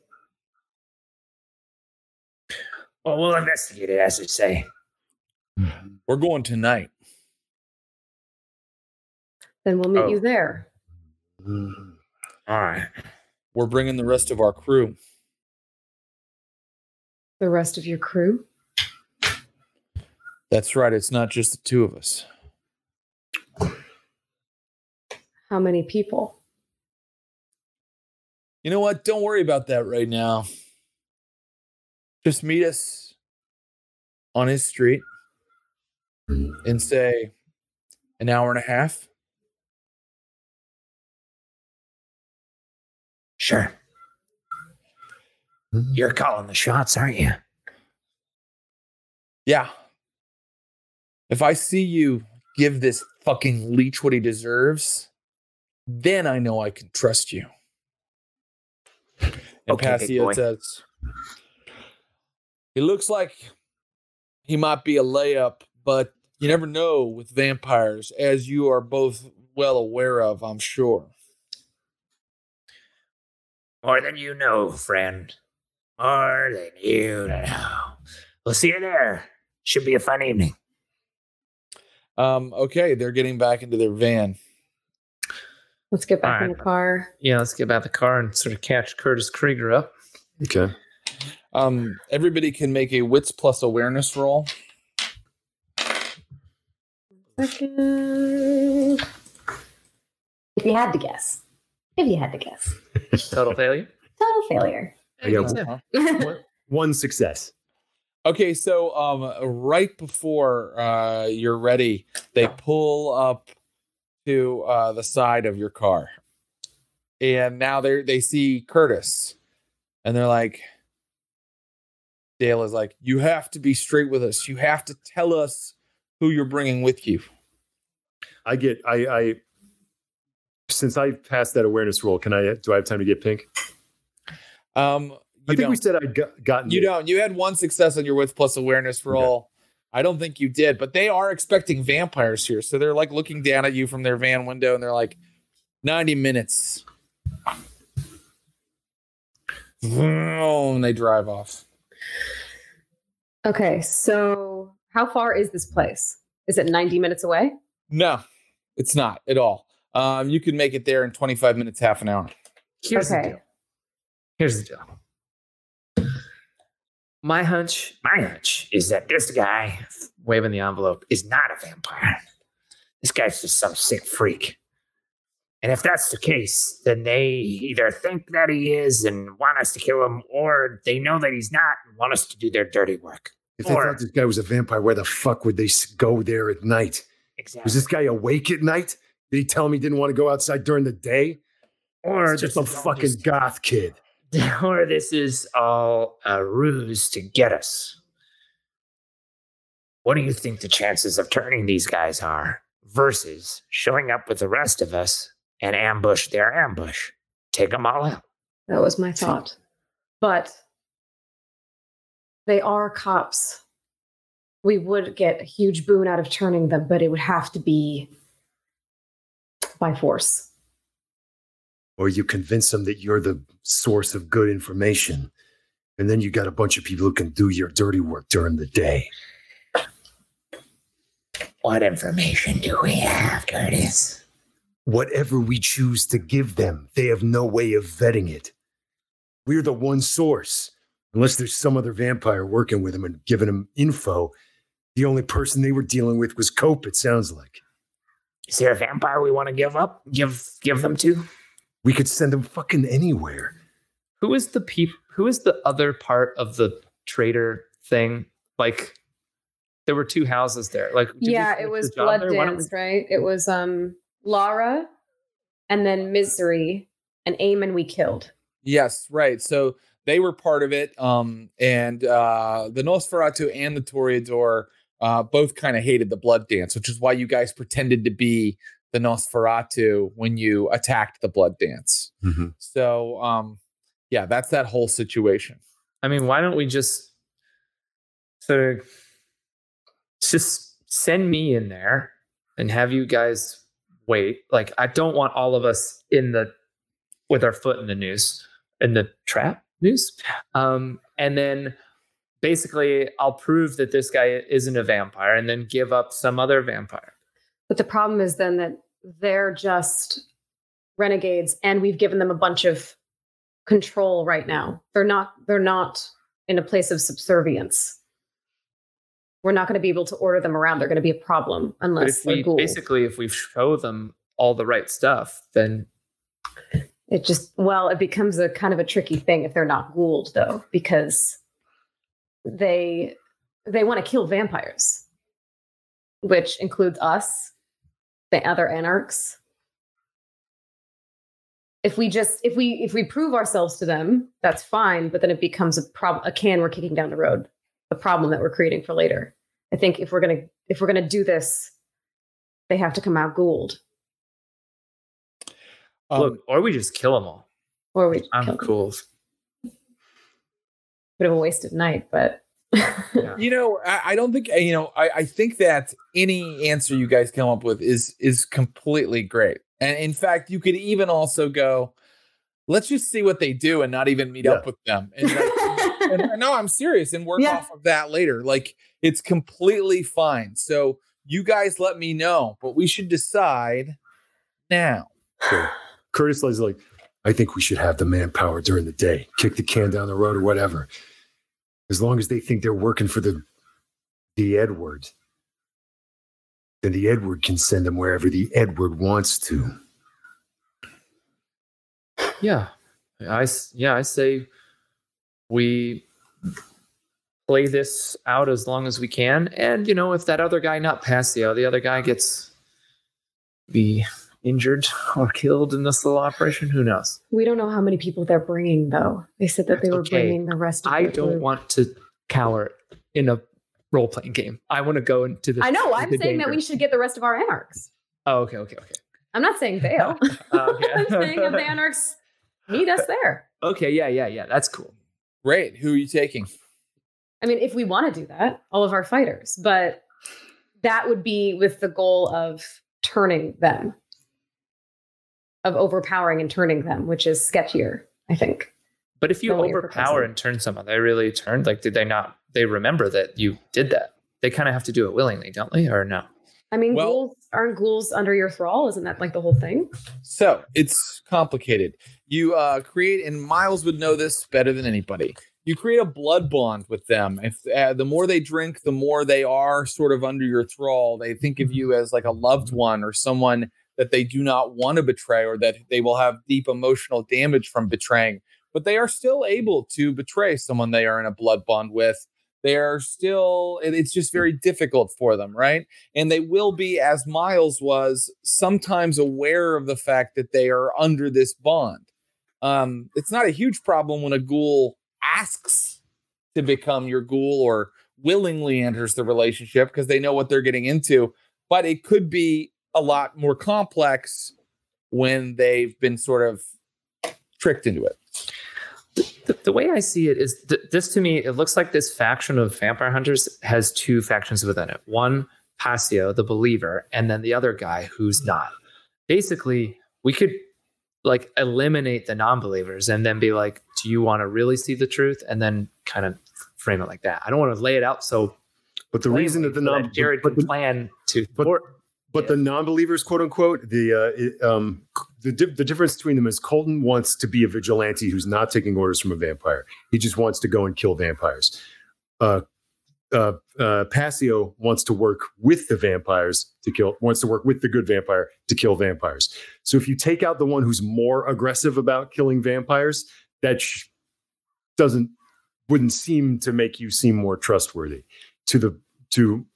Well, we'll investigate it, as they say. We're going tonight. Then we'll meet Oh. you there. All right. We're bringing the rest of our crew. The rest of your crew. That's right. It's not just the two of us. How many people? You know what? Don't worry about that right now. Just meet us on his street and say, an hour and a half. Sure. Mm-hmm. You're calling the shots, aren't you? Yeah. If I see you give this fucking leech what he deserves, then I know I can trust you. And Okay. Passio says, He looks like he might be a layup, but you never know with vampires, as you are both well aware of, I'm sure. More than you know, friend. More than you know. We'll see you there. Should be a fun evening. Um, okay, they're getting back into their van. Let's get back in the car. yeah. Let's get back in the car and sort of catch Curtis Krieger up. Okay. Um, everybody can make a wits plus awareness roll. Second. If you had to guess. If you had to guess. Total failure. Total failure. I got Uh-huh. one success. Okay, so um, right before uh, you're ready, they pull up to uh, the side of your car, and now they they see Curtis, and they're like, Dale is like, you have to be straight with us. You have to tell us who you're bringing with you. I get I I since I passed that awareness roll, can I do I have time to get pink? Um, I think we don't. said I'd got, gotten You it. don't. You had one success on your wits plus awareness roll. I don't think you did, but they are expecting vampires here. So they're like looking down at you from their van window and they're like, 90 minutes. And they drive off. Okay, so how far is this place? Is it 90 minutes away? No, it's not at all. Um, you can make it there in 25 minutes, half an hour. Here's the deal. Here's the deal. My hunch, My hunch is that this guy waving the envelope. is not a vampire. This guy's just some sick freak. And if that's the case, then they either think that he is and want us to kill him, or they know that he's not and want us to do their dirty work. If they Or- thought this guy was a vampire, where the fuck would they go there at night? Exactly. Was this guy awake at night? Did he tell me he didn't want to go outside during the day? or just a fucking goth kid. or this is all a ruse to get us. What do you think the chances of turning these guys are versus showing up with the rest of us and ambush their ambush? Take them all out. That was my thought. But they are cops. We would get a huge boon out of turning them, but it would have to be by force. Or you convince them that you're the source of good information. And then you got a bunch of people who can do your dirty work during the day. What information do we have, Curtis? Whatever we choose to give them, they have no way of vetting it. We're the one source. Unless there's some other vampire working with them and giving them info, the only person they were dealing with was Cope, it sounds like. Is there a vampire we want to give up? Give give them to? We could send them fucking anywhere. Who is the peop? Who is the other part of the trader thing? Like, there were two houses there. Like, did yeah, it was blood there? Why don't dance, right? It was um Lara and then Misery and Eamon we killed. Yes, right. So they were part of it. Um, and uh, the Nosferatu and the Toreador uh, both kind of hated the blood dance, which is why you guys pretended to be the Nosferatu when you attacked the blood dance. So, um, yeah, that's that whole situation. I mean, why don't we just sort of just send me in there and have you guys wait? Like, I don't want all of us in the with our foot in the noose in the trap noose. Um, and then basically, I'll prove that this guy isn't a vampire, and then give up some other vampire. But the problem is then that they're just renegades and we've given them a bunch of control right now. They're not they're not in a place of subservience. We're not going to be able to order them around. They're going to be a problem But unless if we basically, if we show them all the right stuff, then It just well, it becomes a kind of a tricky thing if they're not ghouled though, because they they want to kill vampires, which includes us, the other anarchs. If we just if we if we prove ourselves to them, that's fine, but then it becomes a problem a can we're kicking down the road, a problem that we're creating for later. I think if we're gonna if we're gonna do this, they have to come out ghouled, Um, look, or we just kill them all. or we I'm kill them. cool. bit of a wasted night, but Yeah. You know, I, I don't think you know. I, I think that any answer you guys come up with is is completely great. And in fact, you could even also go, let's just see what they do and not even meet up with them. And, like, and no, I'm serious, and work Yeah. off of that later. Like it's completely fine. So you guys let me know, but we should decide now. So Curtis is like, I think we should have the manpower during the day, kick the can down the road or whatever. As long as they think they're working for the the Edward, then the Edward can send them wherever the Edward wants to. Yeah, I yeah I say we play this out as long as we can, and you know if that other guy, not Passio, the other guy gets be injured or killed in this little operation, who knows? we don't know how many people they're bringing, though. They said that they were okay. bringing the rest of I the don't group. want to cower in a role playing game. I want to go into the. I know. I'm saying that we should get the rest of our anarchs. Oh, okay, okay, okay. I'm not saying fail. Uh, oh. I'm saying if the anarchs need us there. okay, yeah, yeah, yeah. That's cool. Great. Who are you taking? I mean, if we want to do that, all of our fighters, but that would be with the goal of turning them, of overpowering and turning them, which is sketchier, I think. But if you Know overpower and turn someone, they really turned. Like, did they not? They remember that you did that. They kind of have to do it willingly, don't they? Or no? I mean, Well- ghouls aren't ghouls under your thrall? Isn't that like the whole thing? So it's complicated. You uh, create, and Miles would know this better than anybody. You create a blood bond with them. If uh, the more they drink, the more they are sort of under your thrall. They think of you as like a loved one or someone that they do not want to betray, or that they will have deep emotional damage from betraying. But they are still able to betray someone they are in a blood bond with. They are still, it's just very difficult for them, right? and they will be as miles was sometimes aware of the fact that they are under this bond um it's not a huge problem when a ghoul asks to become your ghoul or willingly enters the relationship because they know what they're getting into but it could be a lot more complex when they've been sort of tricked into it The, the way I see it is th- this to me, it looks like this faction of vampire hunters has two factions within it. One, Passio, the believer, and then the other guy who's not. Basically, we could like eliminate the non-believers and then be like, do you want to really see the truth? And then kind of frame it like that. I don't want to lay it out so But the reason that the plainly so non Jared but can the, plan to but- but the non-believers, quote unquote, the uh, um, the di- the difference between them is Colton wants to be a vigilante who's not taking orders from a vampire. He just wants to go and kill vampires. Uh, uh, uh, Passio wants to work with the vampires to kill. Wants to work with the good vampire to kill vampires. So if you take out the one who's more aggressive about killing vampires, that sh- doesn't wouldn't seem to make you seem more trustworthy to the to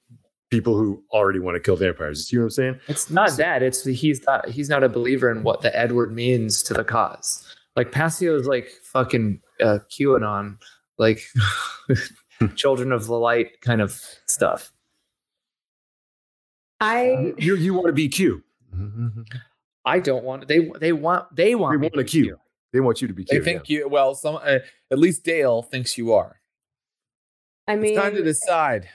people who already want to kill vampires. You see what I'm saying? It's not that. It's he's not he's not a believer in what the Edward means to the cause. Like Passio is like fucking uh, QAnon, like Children of the Light kind of stuff. I You you want to be Q. I don't want they they want they want They want to a Q. They want you to be they Q. think you well some uh, at least dale thinks you are I mean, it's time to decide.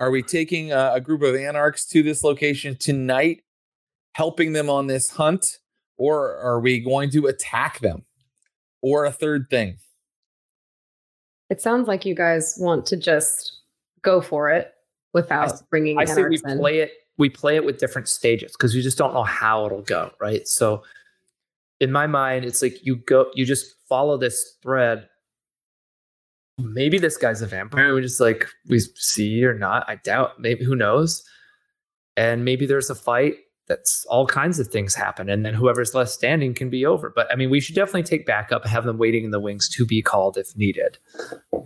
Are we taking a, a group of anarchs to this location tonight, helping them on this hunt, or are we going to attack them? Or a third thing? it sounds like you guys want to just go for it without I- bringing I say we in. play it we play it with different stages because we just don't know how it'll go, right? So in my mind, it's like you go you just follow this thread. Maybe this guy's a vampire. And We just like we see or not. I doubt. Maybe who knows? And maybe there's a fight that's all kinds of things happen, and then whoever's left standing can be over. But I mean, we should definitely take backup, have them waiting in the wings to be called if needed.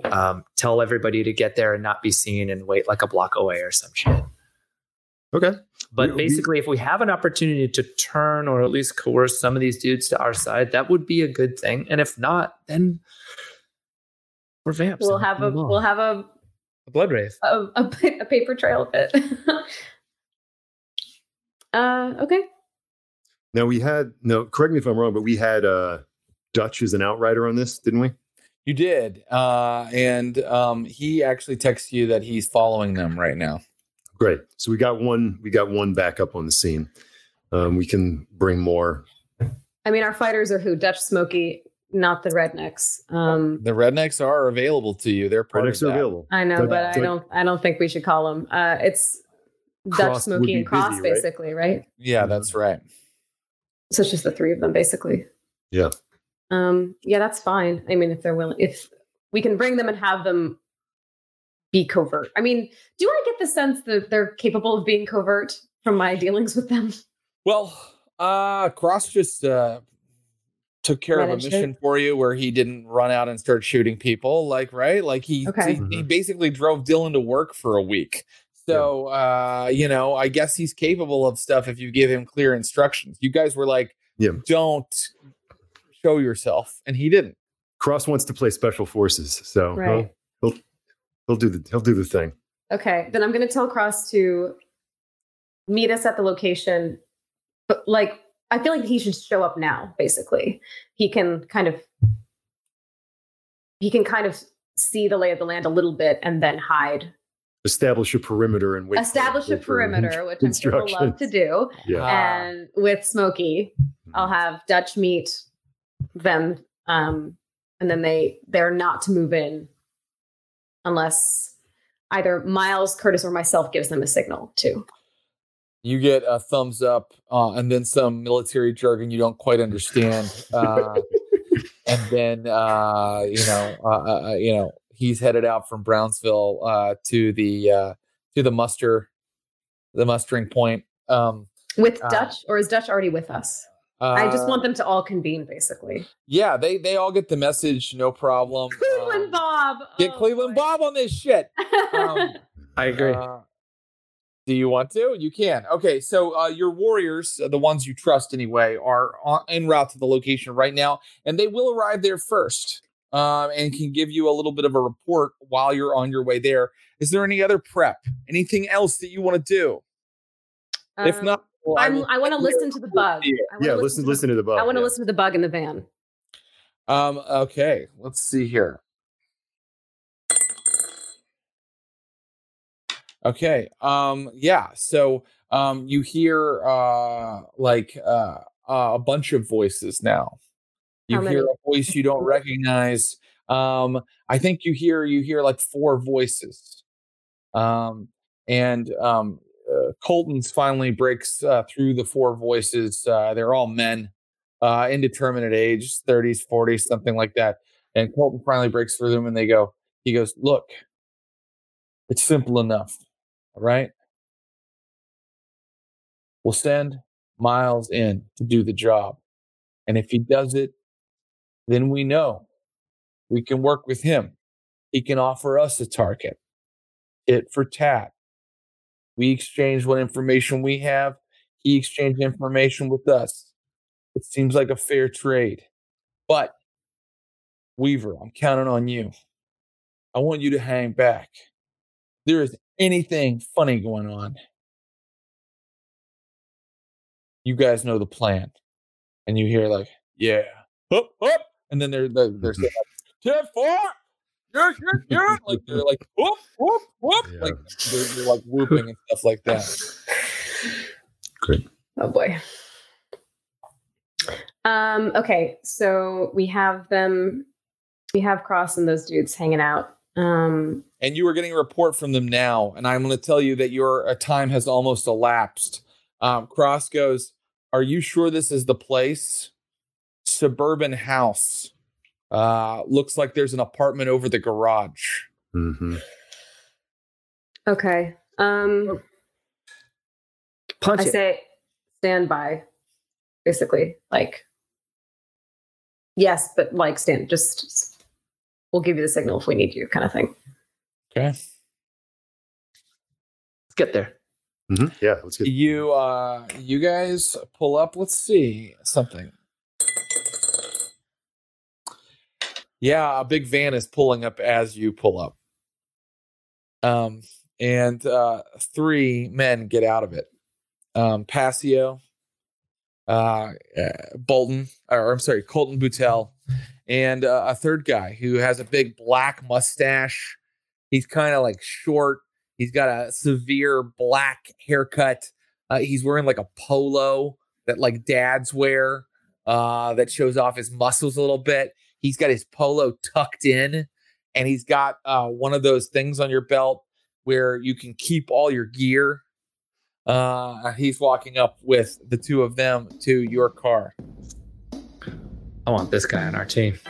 Um, tell everybody to get there and not be seen, and wait like a block away or some shit. Okay. But We- we- basically, if we have an opportunity to turn or at least coerce some of these dudes to our side, that would be a good thing. And if not, then we're vamps. we'll have a move we'll have a a blood wraith. a, a, a paper trail of it. uh, okay. Now we had no. Correct me if I'm wrong, but we had uh, Dutch as an outrider on this, didn't we? You did. Uh, and um, he actually texts you that he's following them right now. Great. So we got one. We got one backup on the scene. Um, we can bring more. I mean, our fighters are who? Dutch Smoky, not the rednecks. Um, The rednecks are available to you. They're part Products of are that. available. I know, Dutch- but I Dutch- don't. I don't think we should call them. Uh, it's Dutch Cross would Smoky and Cross, busy, right? basically, right? Yeah, that's right. So it's just the three of them, basically. Yeah. Um, yeah, that's fine. I mean, if they're willing, if we can bring them and have them be covert. I mean, do I get the sense that they're capable of being covert from my dealings with them? Well, uh, Cross just uh, took care Managed of a mission for you where he didn't run out and start shooting people. Like, right? Like he Okay. he, he basically drove Dylan to work for a week. So, uh, you know, I guess he's capable of stuff if you give him clear instructions. You guys were like, Yeah. don't show yourself, and he didn't. Cross wants to play special forces, so Right. he'll, he'll he'll do the he'll do the thing. Okay, then I'm going to tell Cross to meet us at the location. But like, I feel like he should show up now. Basically, he can kind of he can kind of see the lay of the land a little bit and then hide. Establish a perimeter and wait. for- Establish a wait for perimeter, which I'm sure he'll love to do. Yeah. Ah. and with Smokey, I'll have Dutch meet them, um, and then they they're not to move in unless either Miles, Curtis, or myself gives them a signal too. You get a thumbs up, uh, and then some military jargon you don't quite understand, uh, and then uh, you know, uh, uh, uh, you know, he's headed out from Brownsville uh, to the uh, to the muster, the mustering point. Um, With Uh, Dutch, or is Dutch already with us? I just want them to all convene, basically. Yeah, they they all get the message, no problem. Cleveland Um, Bob. Get Oh, Cleveland boy. Bob on this shit. Um, I agree. Do you want to? You can. Okay, so uh, your warriors, uh, the ones you trust anyway, are on, en route to the location right now, and they will arrive there first, um, and can give you a little bit of a report while you're on your way there. Is there any other prep? Anything else that you want to do? if Um, not, well, I'm, will- I want to listen to the bug. Yeah. I wanna yeah, listen, listen to the bug. I want to yeah. listen to the bug in the van. Um. Okay. Let's see here. Okay. Um. Yeah. So, um, you hear uh like uh, uh a bunch of voices now. You hear a voice you don't recognize. Um. I think you hear you hear like four voices. Um. And um. Uh, Colton's finally breaks uh, through the four voices. Uh, they're all men uh, indeterminate age, 30s, 40s, something like that. And Colton finally breaks through them and they go, he goes, Look, it's simple enough. All right. We'll send Miles in to do the job. And if he does it, then we know we can work with him. He can offer us a target, tit for tat. We exchange what information we have. He exchanged information with us. It seems like a fair trade. But, Weaver, I'm counting on you. I want you to hang back. There is anything funny going on, you guys know the plan. And you hear, like, yeah, up, up. And then they're, they're, they're saying, like, 10 4. Yeah, yeah, yeah. Like, they're like, whoop, whoop, whoop. Yeah. Like, they're, they're like whooping and stuff like that. Great. Oh boy. Um, okay, so we have them we have Cross and those dudes hanging out. Um and you are getting a report from them now and i'm going to tell you that your uh, time has almost elapsed um, cross goes are you sure this is the place suburban house uh, looks like there's an apartment over the garage hmm okay. Um Punch I it. say stand by, basically. Like yes, but like stand just we'll give you the signal if we need you, kind of thing. okay Let's get there. hmm Yeah, let's get. you uh you guys pull up let's see something yeah a big van is pulling up as you pull up um and uh three men get out of it um passio uh, uh bolton or i'm sorry colton boutel and uh, a third guy who has a big black mustache he's kind of like short He's got a severe black haircut. Uh, he's wearing like a polo that like dads wear uh, that shows off his muscles a little bit. He's got his polo tucked in, and he's got uh, one of those things on your belt where you can keep all your gear. Uh, he's walking up with the two of them to your car. I want this guy on our team.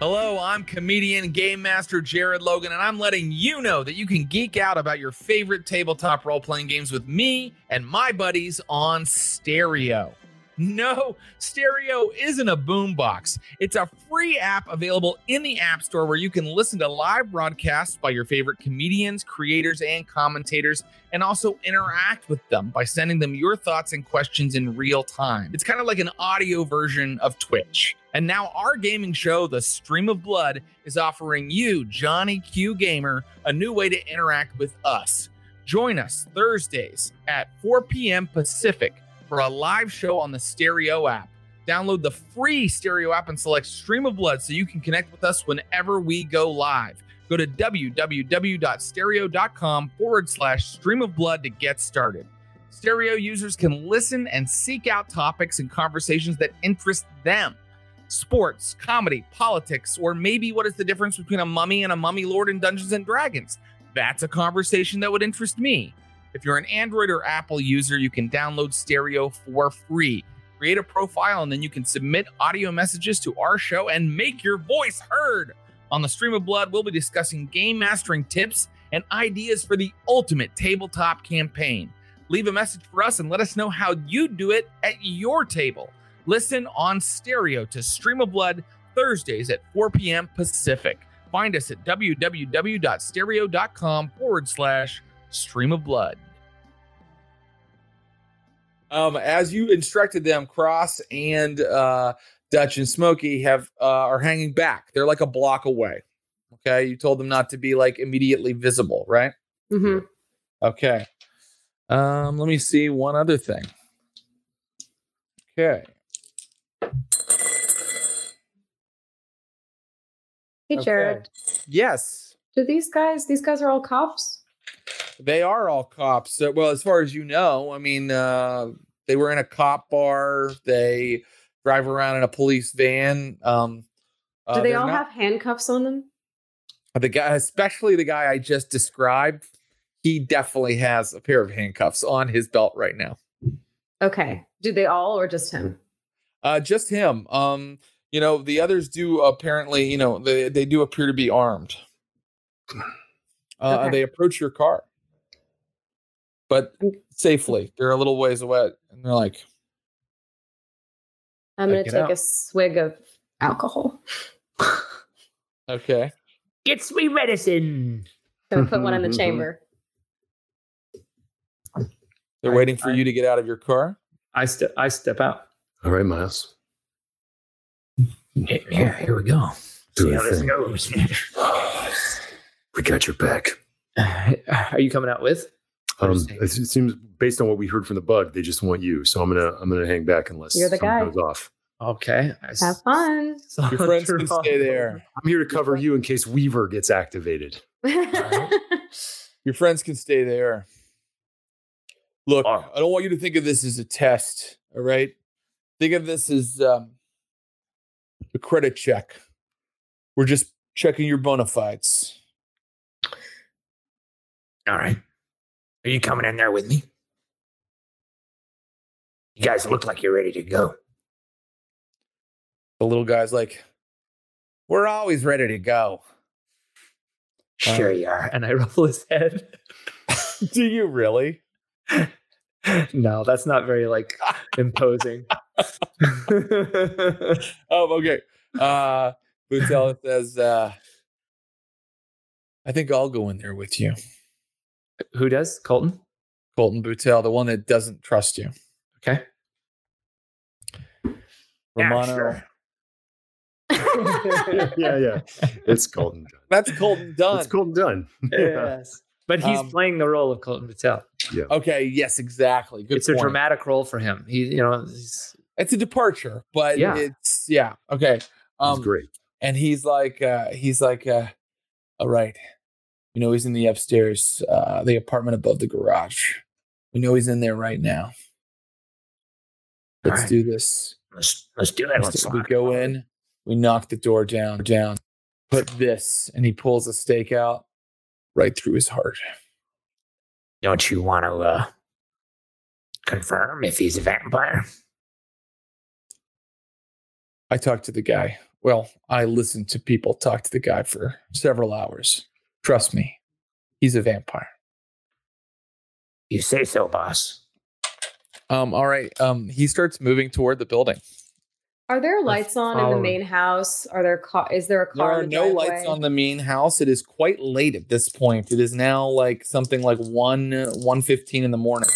Hello, I'm comedian game master Jared Logan, and I'm letting you know that you can geek out about your favorite tabletop role playing games with me and my buddies on stereo. No, stereo isn't a boombox. It's a free app available in the App Store where you can listen to live broadcasts by your favorite comedians, creators, and commentators, and also interact with them by sending them your thoughts and questions in real time. It's kind of like an audio version of Twitch. And now our gaming show, The Stream of Blood, is offering you, Johnny Q Gamer, a new way to interact with us. Join us Thursdays at 4 p.m. Pacific for a live show on the Stereo app. Download the free Stereo app and select Stream of Blood so you can connect with us whenever we go live. Go to www.stereo.com forward slash stream of blood to get started. Stereo users can listen and seek out topics and conversations that interest them sports, comedy, politics, or maybe what is the difference between a mummy and a mummy lord in Dungeons and Dragons? That's a conversation that would interest me. If you're an Android or Apple user, you can download Stereo for free. Create a profile and then you can submit audio messages to our show and make your voice heard. On the Stream of Blood, we'll be discussing game mastering tips and ideas for the ultimate tabletop campaign. Leave a message for us and let us know how you do it at your table. Listen on stereo to Stream of Blood Thursdays at 4 p.m. Pacific. Find us at www.stereo.com forward slash stream of blood. Um, as you instructed them, Cross and uh, Dutch and Smokey have uh, are hanging back. They're like a block away. Okay, you told them not to be like immediately visible, right? Mm-hmm. Okay. Um, let me see one other thing. Okay. Hey, Okay. Jared. Yes, Do these guys? These guys are all cops. They are all cops. So, well, as far as you know, I mean, uh, they were in a cop bar. They drive around in a police van. Um, Do uh, they they're all not- have handcuffs on them? the guy, especially the guy I just described? He definitely has a pair of handcuffs on his belt right now. Okay. Do they all or just him? Uh, just him. Um, you know, the others do apparently, you know, they, they do appear to be armed. Uh, Okay. They approach your car, but mm. safely. They're a little ways away, and they're like, I'm going to take out. a swig of alcohol. "Okay, Get sweet medicine. Gonna put one in the chamber. they're I- waiting for I- you to get out of your car." I step I step out. All right, Miles. Yeah, yeah, here we go. Do See a how this thing. goes. We got your back. Are you coming out with? Um, it it seems based on what we heard from the bug, they just want you. So I'm gonna I'm gonna hang back unless You're the guy. goes off. Okay. Have fun. Your friends the can stay there. I'm here to cover you in case Weaver gets activated. Your friends can stay there. Look, Oh. I don't want you to think of this as a test. All right, think of this as um, a credit check. We're just checking your bona fides. All right. Are you coming in there with me? You guys look like you're ready to go. The little guy's like, "We're always ready to go." Sure you are. And I ruffle his head. Do you really? no, that's not very like imposing. Oh, okay. Uh, Butella says, uh, "I think I'll go in there with you." Who does? Colton? Colton Boutel, the one that doesn't trust you. Okay. Yeah, Romano. sure. yeah, yeah. It's Colton. Dunn. That's Colton Dunn. It's Colton Dunn. Yeah. Yes. But he's Um, playing the role of Colton Patel. Yeah. Okay, yes, exactly. Good it's a dramatic role for him. He, you know, he's, It's a departure, but Yeah. it's yeah, okay. It's Um great. and he's like uh he's like uh all right. We know he's in the upstairs, uh the apartment above the garage. We know he's in there right now. Let's Alright. do this. Let's let's do it. Let's we go in, we knock the door down, down, put this, and he pulls a stake out right through his heart. Don't you want to uh, confirm if he's a vampire? I talked to the guy. Well, I listened to people talk to the guy for several hours. Trust me, he's a vampire. You say so, boss. Um, all right. Um, he starts moving toward the building. Are there lights on in the main house? Are there car? Is there a car? There car? are in the no driveway? lights on the main house. It is quite late at this point. It is now like something like one one fifteen in the morning.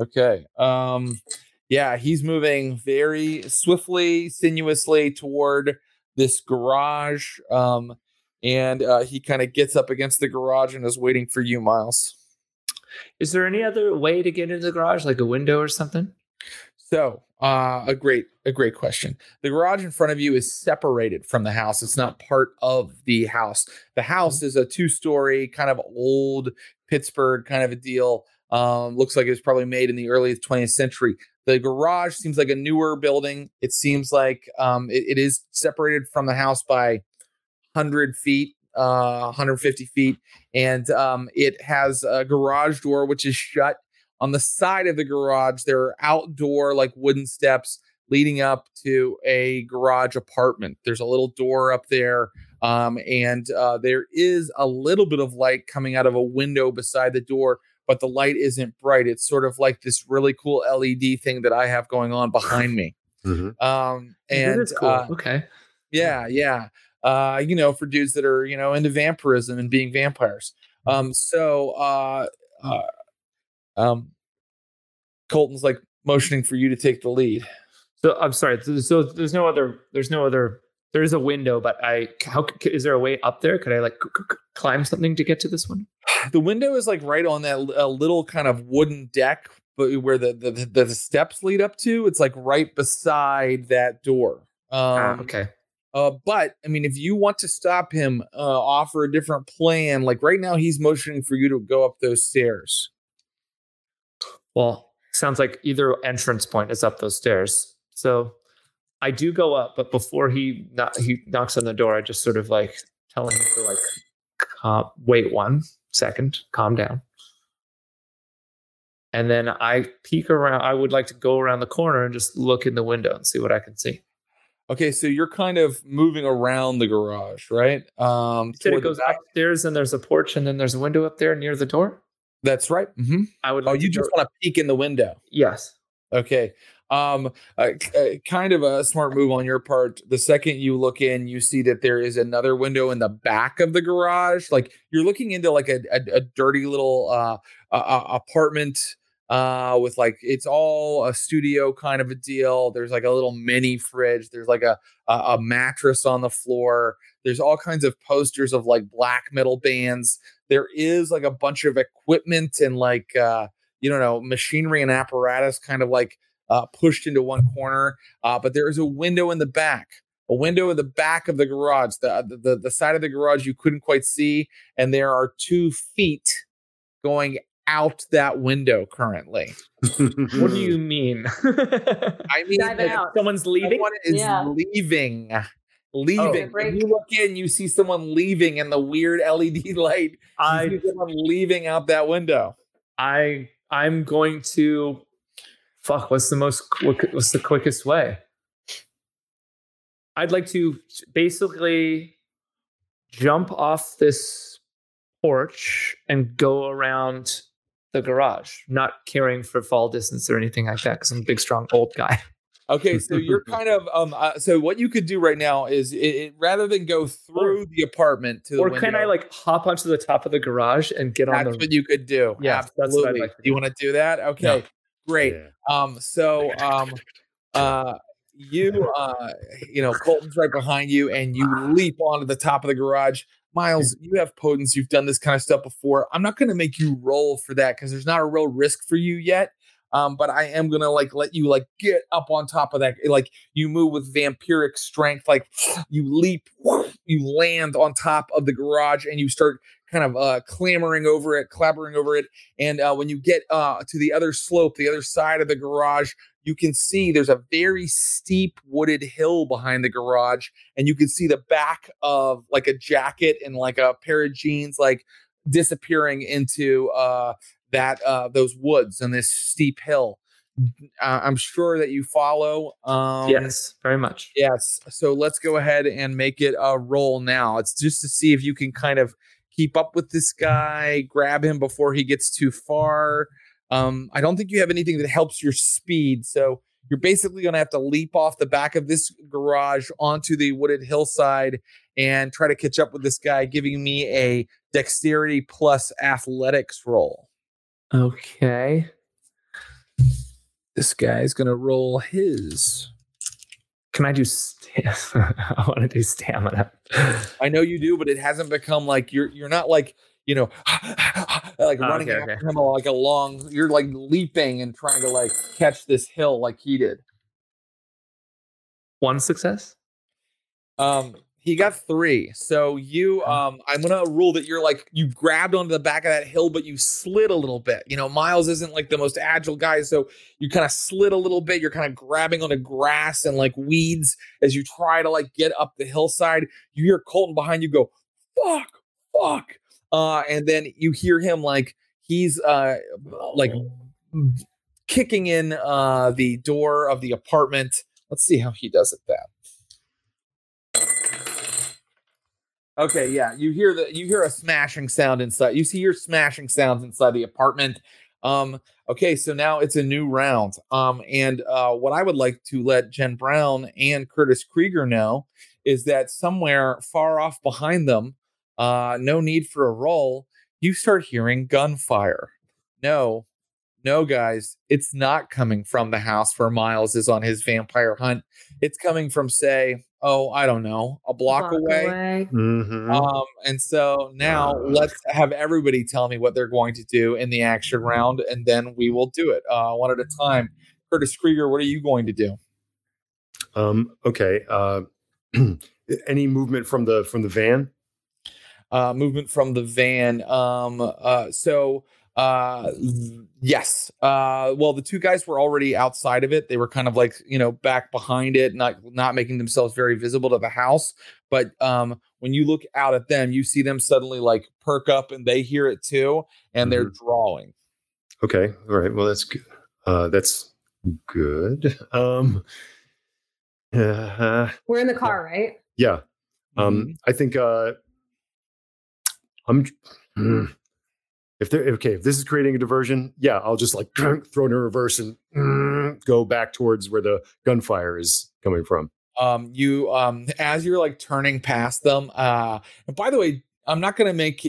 Okay. Um, yeah, he's moving very swiftly, sinuously toward this garage. Um, and uh, he kind of gets up against the garage and is waiting for you, Miles. is there any other way to get into the garage, like a window or something? So, uh, a great, a great question. The garage in front of you is separated from the house. It's not part of the house. The house is a two-story, kind of old Pittsburgh kind of a deal. Um, looks like it was probably made in the early 20th century. The garage seems like a newer building. It seems like um, it, it is separated from the house by hundred feet. uh, 150 feet, and um, it has a garage door which is shut. On the side of the garage, there are outdoor like wooden steps leading up to a garage apartment. There's a little door up there, um, and uh, there is a little bit of light coming out of a window beside the door, but the light isn't bright. It's sort of like this really cool LED thing that I have going on behind me. Mhm. Um, and cool. uh, okay. yeah, yeah. Uh, you know, for dudes that are, you know, into vampirism and being vampires. Um, so uh uh um Colton's like motioning for you to take the lead. So I'm sorry. So, there's no other. There's no other. There is a window, but I. How is there a way up there? Could I like climb something to get to this one? The window is like right on that a little kind of wooden deck, but where the the, the, the steps lead up to, it's like right beside that door. Um, Ah, okay. Uh, but I mean, if you want to stop him, uh, offer a different plan. Like right now, he's motioning for you to go up those stairs. Well, sounds like either entrance point is up those stairs. So I do go up, but before he not, he knocks on the door, I just sort of like tell him to like wait one second, calm down. And then I peek around. I would like to go around the corner and just look in the window and see what I can see. Okay, so you're kind of moving around the garage, right? Um, said it goes back. upstairs and there's a porch and then there's a window up there near the door. That's right. Mm-hmm. I would. Oh, like you just want to peek in the window. yes. Okay. Um, uh, uh, kind of a smart move on your part. The second you look in, you see that there is another window in the back of the garage. Like you're looking into like a, a, a dirty little uh, apartment uh, with like it's all a studio kind of a deal. There's like a little mini fridge. There's like a a, a mattress on the floor. There's all kinds of posters of like black metal bands. There is like a bunch of equipment and like uh, you don't know machinery and apparatus kind of like uh, pushed into one corner. Uh, but there is a window in the back, a window in the back of the garage, the, the the side of the garage you couldn't quite see, and there are two feet going out that window currently. What do you mean? I mean, Dive like. Someone's leaving. someone is Yeah. leaving. Leaving. Oh. break. When you look in, you see someone leaving, and the weird LED light. You I see someone leaving out that window. I I'm going to fuck. What's the most quick? What's the quickest way? I'd like to basically jump off this porch and go around the garage, not caring for fall distance or anything like that, because I'm a big, strong old guy. Okay, so you're kind of um. Uh, so what you could do right now is, it, it, rather than go through the apartment to the Or window, can I like hop onto the top of the garage and get on That's the? what you could do. Yeah, that's what I'd absolutely. like to you want to do that? Okay, great. Yeah. Um, so um, uh, you uh, you know, Colton's right behind you, and you leap onto the top of the garage. Miles, you have potence. You've done this kind of stuff before. I'm not going to make you roll for that because there's not a real risk for you yet. Um, but I am gonna like let you like get up on top of that. Like you move with vampiric strength, like you leap, you land on top of the garage, and you start kind of uh clambering over it, clambering over it. And uh, when you get uh to the other slope, the other side of the garage, you can see there's a very steep wooded hill behind the garage, and you can see the back of like a jacket and like a pair of jeans, like disappearing into uh that uh those woods and this steep hill. Uh, I'm sure that you follow. Um, yes, very much. Yes. So let's go ahead and make it a roll now. It's just to see if you can kind of keep up with this guy, grab him before he gets too far. Um, I don't think you have anything that helps your speed. So you're basically going to have to leap off the back of this garage onto the wooded hillside and try to catch up with this guy, giving me a dexterity plus athletics roll. Okay. This guy's going to roll his. Can I do? St- I want to do stamina. I know you do, but it hasn't become like you're you're not like you know like Oh, running okay, after okay. him like a long. You're like leaping and trying to like catch this hill like he did. One success. Um, he got three. So you, um, I'm gonna rule that you're like you grabbed onto the back of that hill, but you slid a little bit. You know, Miles isn't like the most agile guy, so you kind of slid a little bit. You're kind of grabbing onto grass and like weeds as you try to like get up the hillside. You hear Colton behind you go, fuck, fuck. Uh, and then you hear him like he's uh like kicking in uh the door of the apartment. Let's see how he does it that. Okay, yeah, you hear the you hear a smashing sound inside. You see your smashing sounds inside the apartment. Um, okay, so now it's a new round. Um, and uh, what I would like to let Jen Brown and Curtis Krieger know is that somewhere far off behind them, uh, no need for a roll, you start hearing gunfire. No, no, guys, it's not coming from the house where Miles is on his vampire hunt. It's coming from, say, oh, I don't know, a block, Walk away. Mhm. Um, and so now Uh. let's have everybody tell me what they're going to do in the action round, and then we will do it uh, one at a time. Curtis Krieger, what are you going to do? Um, okay. Uh, any movement from the from the van? Uh, movement from the van. Um, uh, so uh, yes. Uh, well, the two guys were already outside of it. They were kind of like you know back behind it, not not making themselves very visible to the house. But um, when you look out at them, you see them suddenly like perk up, and they hear it too, and they're drawing. Okay. All right. Well, that's good. Uh, that's good. Um, uh, We're in the car, right? yeah. Um, Mhm. I think uh, I'm. mm, if they're okay, if this is creating a diversion, yeah, I'll just like throw it in reverse and mm, go back towards where the gunfire is coming from. um you um as you're like turning past them uh and by the way i'm not going to make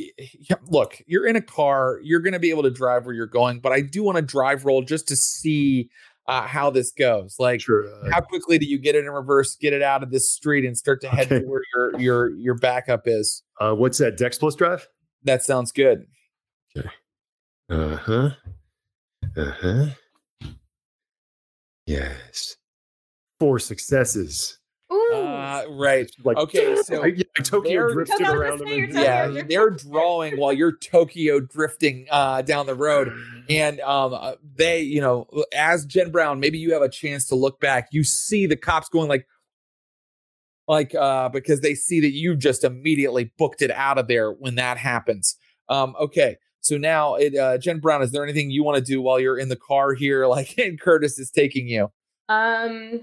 look you're in a car you're going to be able to drive where you're going but i do want to drive roll just to see uh how this goes like Sure. Uh, how quickly do you get it in reverse get it out of this street and start to head Okay. to where your your your backup is uh, what's that? Dex plus drive? that sounds good Uh huh. Uh huh. Yes. Four successes. Ooh. uh right Like okay so I, yeah, Tokyo they're- drifted I was gonna around say, them. and- yeah drifting. they're drawing while you're tokyo drifting uh down the road and um uh, they you know as jen brown maybe you have a chance to look back you see the cops going like like uh because they see that you just immediately booked it out of there when that happens um okay so now it uh jen brown is there anything you want to do while you're in the car here like and curtis is taking you Um,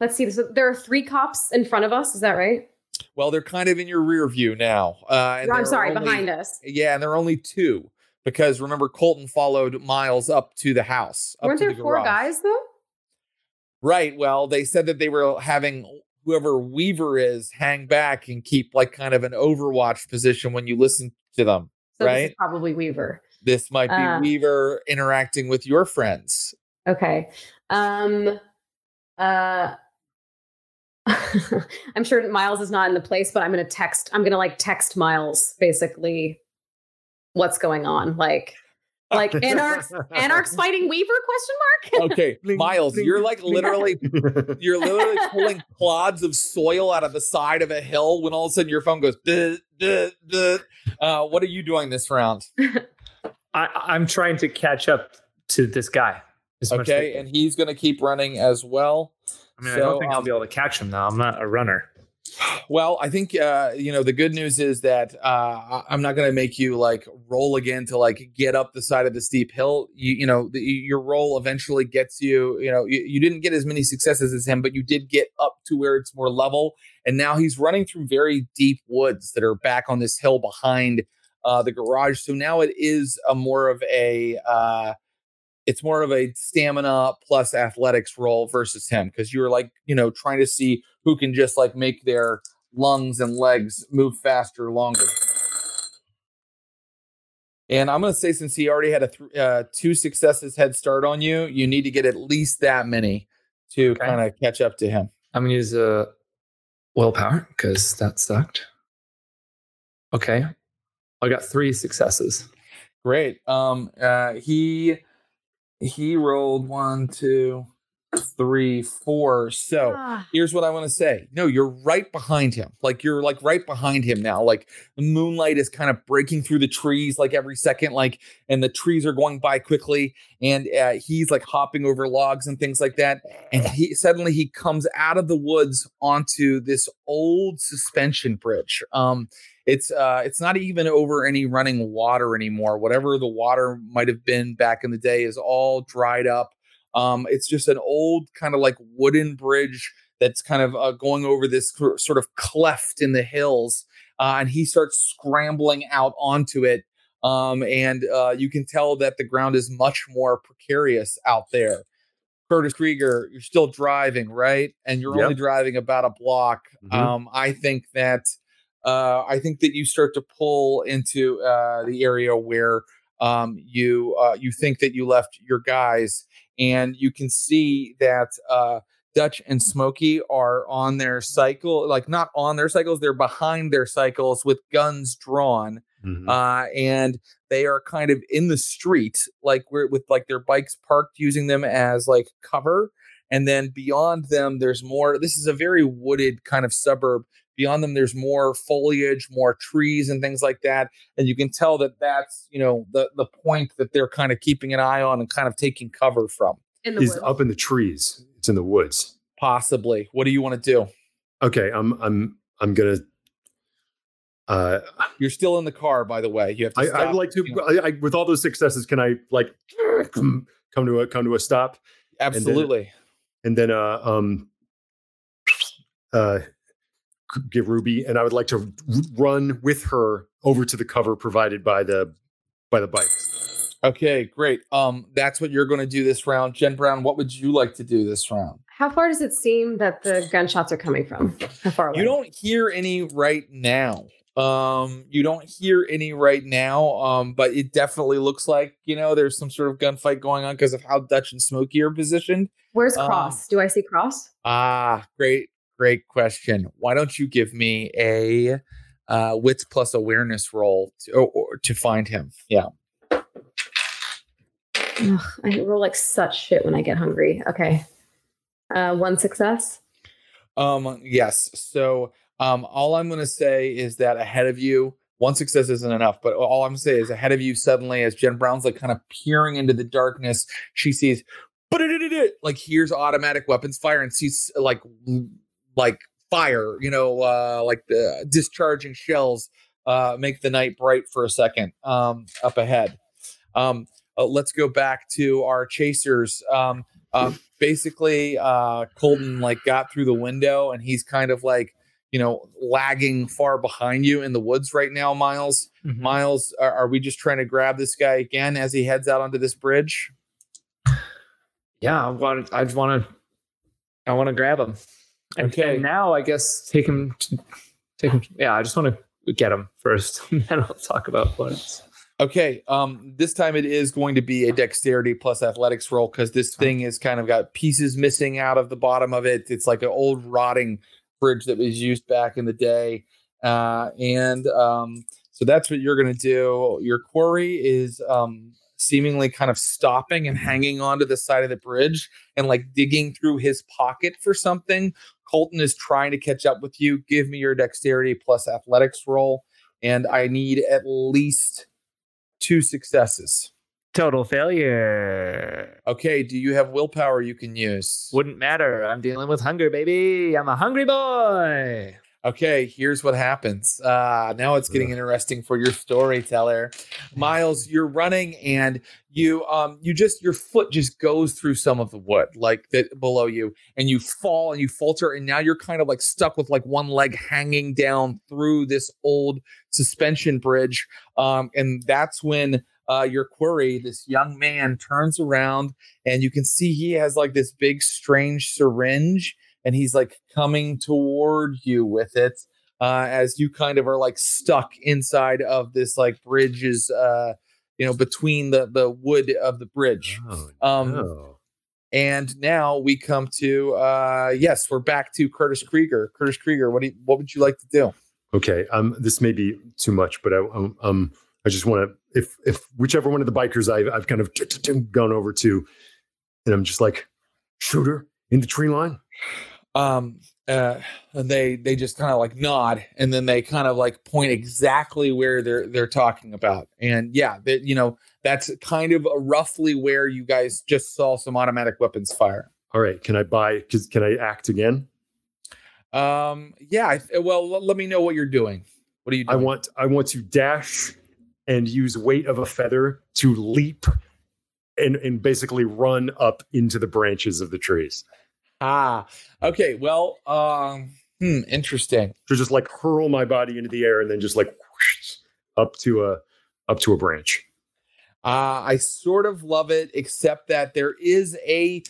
let's see. So there are three cops in front of us. Is that right? well they're kind of in your rear view now uh and I'm sorry, only- behind us. yeah and there are only two because remember colton followed miles up to the house up Weren't there the four guys though? Right. Well, they said that they were having whoever Weaver is hang back and keep like kind of an overwatch position when you listen to them. So this Right. is probably Weaver. This might be Ah. Weaver interacting with your friends. Okay. Um uh I'm sure Miles is not in the place, but I'm gonna text. I'm gonna like text Miles basically what's going on. Like like Anarchs Anarchs fighting Weaver question mark? Okay, Miles, you're like literally you're literally pulling clods of soil out of the side of a hill when all of a sudden your phone goes duh, duh, duh. Uh, what are you doing this round? I, I'm trying to catch up to this guy. as much as I Okay, and he's gonna keep running as well. I mean, I don't think I'll um, be able to catch him now. I'm not a runner. Well, I think uh, you know the good news is that uh, I'm not going to make you like roll again to like get up the side of the steep hill. You, you know, the, your roll eventually gets you. You know, you, you didn't get as many successes as him, but you did get up to where it's more level. And now he's running through very deep woods that are back on this hill behind uh, the garage. So now it is a more of a uh, it's more of a stamina plus athletics role versus him because you were like you know trying to see who can just like make their lungs and legs move faster longer and i'm going to say since he already had a th- uh, two successes head start on you you need to get at least that many to Okay. kind of catch up to him I'm gonna use a willpower because that sucked. Okay, I got three successes. great um uh he he rolled one two three four so Ah, here's what I want to say. No, you're right behind him. Like you're like right behind him now. Like the moonlight is kind of breaking through the trees like every second, like, and the trees are going by quickly. And uh, he's like hopping over logs and things like that. And he suddenly he comes out of the woods onto this old suspension bridge. Um, it's uh it's not even over any running water anymore whatever the water might have been back in the day is all dried up um it's just an old kind of like wooden bridge that's kind of uh, going over this cr- sort of cleft in the hills uh, and he starts scrambling out onto it um and uh you can tell that the ground is much more precarious out there Curtis Krieger, you're still driving, right? And you're Yep. only driving about a block. Mhm. Um, I think that uh, I think that you start to pull into uh, the area where um, you uh, you think that you left your guys, and you can see that uh, Dutch and Smokey are on their cycle, like not on their cycles, they're behind their cycles with guns drawn Mhm. uh, and they are kind of in the street, like we're with like their bikes parked, using them as like cover. And then beyond them, there's more. This is a very wooded kind of suburb. Beyond them, there's more foliage, more trees, and things like that. And you can tell that that's you know the the point that they're kind of keeping an eye on and kind of taking cover from. In the is woods. up in the trees. It's in the woods. Possibly. What do you want to do? Okay, I'm I'm I'm gonna. Uh, You're still in the car, by the way. You have to. I, stop, I'd like to. you know. I, I, with all those successes, can I like come, come to a come to a stop? Absolutely. and then uh um uh give ruby and i would like to r- run with her over to the cover provided by the by the bikes Okay, great. Um, that's what you're going to do this round, Jen Brown. What would you like to do this round? How far does it seem that the gunshots are coming from? How far away? You don't hear any right now. Um, you don't hear any right now. Um, but it definitely looks like you know there's some sort of gunfight going on because of how Dutch and Smokey are positioned. Where's Um, Cross? Do I see Cross? Ah, great, great question. Why don't you give me a uh, wits plus awareness roll to, or, or to find him? Yeah. Ugh, I roll like such shit when I get hungry. Okay. Uh, one success. Um, yes. So um, all I'm going to say is that ahead of you, one success isn't enough, but all I'm going to say is ahead of you, suddenly, as Jen Brown's like kind of peering into the darkness, she sees, like hears automatic weapons fire and sees like like fire, you know, uh, like the discharging shells uh, make the night bright for a second um, up ahead. Um, uh, let's go back to our chasers. Um, uh, basically, uh, Colton like got through the window and he's kind of like, you know, lagging far behind you in the woods right now, Miles. Miles, are, are we just trying to grab this guy again as he heads out onto this bridge? Yeah, I want. I just want to. I want to grab him. And, Okay. and now I guess take him. To, take him. Yeah, I just want to get him first, and then I'll talk about else. Okay. Um, this time it is going to be a dexterity plus athletics roll because this thing has kind of got pieces missing out of the bottom of it. It's like an old rotting bridge that was used back in the day. Uh, and um, so that's what you're going to do. Your quarry is um, seemingly kind of stopping and hanging onto the side of the bridge and like digging through his pocket for something. Colton is trying to catch up with you. Give me your dexterity plus athletics roll. And I need at least two successes. Total failure. Okay, do you have willpower you can use? Wouldn't matter. I'm dealing with hunger, baby. I'm a hungry boy. Okay, here's what happens. Uh, now it's getting interesting for your storyteller. Miles, you're running and you um you just your foot just goes through some of the wood like that below you and you fall and you falter and now you're kind of like stuck with like one leg hanging down through this old suspension bridge. Um and that's when uh your query, this young man turns around and you can see he has like this big strange syringe and he's like coming toward you with it uh, as you kind of are like stuck inside of this like bridges uh you know between the the wood of the bridge Oh, um no. and now we come to uh yes we're back to curtis krieger curtis krieger what do you, what would you like to do Okay. Um, this may be too much, but I um, um I just want to if if whichever one of the bikers I've I've kind of gone over to, and I'm just like shooter in the tree line. Um uh and they they just kind of like nod and then they kind of like point exactly where they're they're talking about and yeah that you know that's kind of roughly where you guys just saw some automatic weapons fire All right. Can I buy? Cause can I act again? um yeah I, well l- let me know what you're doing What are you I want I want to dash and use weight of a feather to leap and and basically run up into the branches of the trees. Ah, okay. Well, um, hmm, interesting. To just like hurl my body into the air and then just like whoosh, up to a up to a branch. Uh, I sort of love it, except that there is a.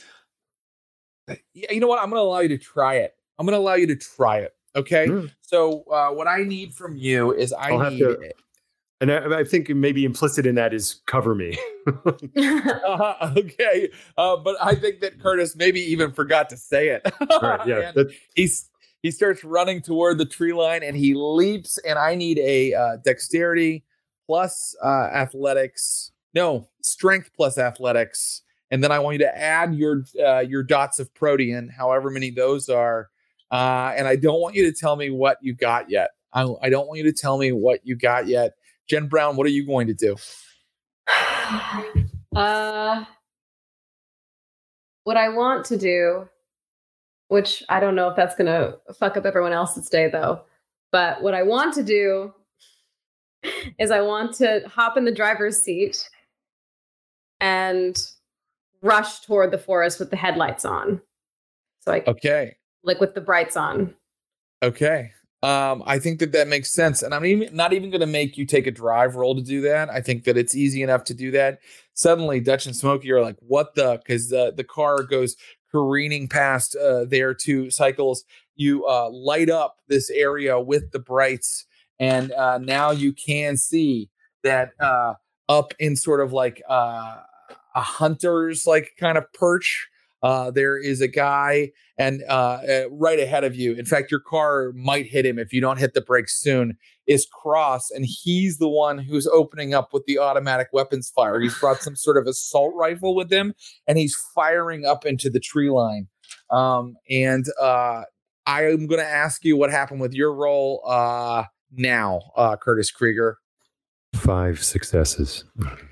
Yeah, You know what? I'm going to allow you to try it. I'm going to allow you to try it. Okay. Mm. So uh, what I need from you is I I'll have need. to- And I, I think maybe implicit in that is cover me. Uh, okay, uh, but I think that Curtis maybe even forgot to say it. All right, yeah, that, he's he starts running toward the tree line and he leaps and i need a uh, dexterity plus uh, athletics no strength plus athletics. And then i want you to add your uh, your dots of protean however many those are. Uh, and i don't want you to tell me what you got yet. I, I don't want you to tell me what you got yet jen brown what are you going to do uh, what I want to do, which I don't know if that's going to fuck up everyone else's day though, but what I want to do is I want to hop in the driver's seat and rush toward the forest with the headlights on. So I okay like with the brights on. Okay. Um, I think that that makes sense, and I'm even not even going to make you take a drive roll to do that. I think that it's easy enough to do that. Suddenly, Dutch and Smokey are like, "What the?" Because the the car goes careening past uh, their two cycles. You uh, light up this area with the brights, and uh, now you can see that uh, up in sort of like uh, a hunter's like kind of perch. Uh, there is a guy and uh, uh, right ahead of you. In fact, your car might hit him if you don't hit the brakes soon. Is Cross, and he's the one who's opening up with the automatic weapons fire. He's brought some sort of assault rifle with him, and he's firing up into the tree line. Um, and uh, I am going to ask you what happened with your role uh, now, uh, Curtis Krieger. five successes.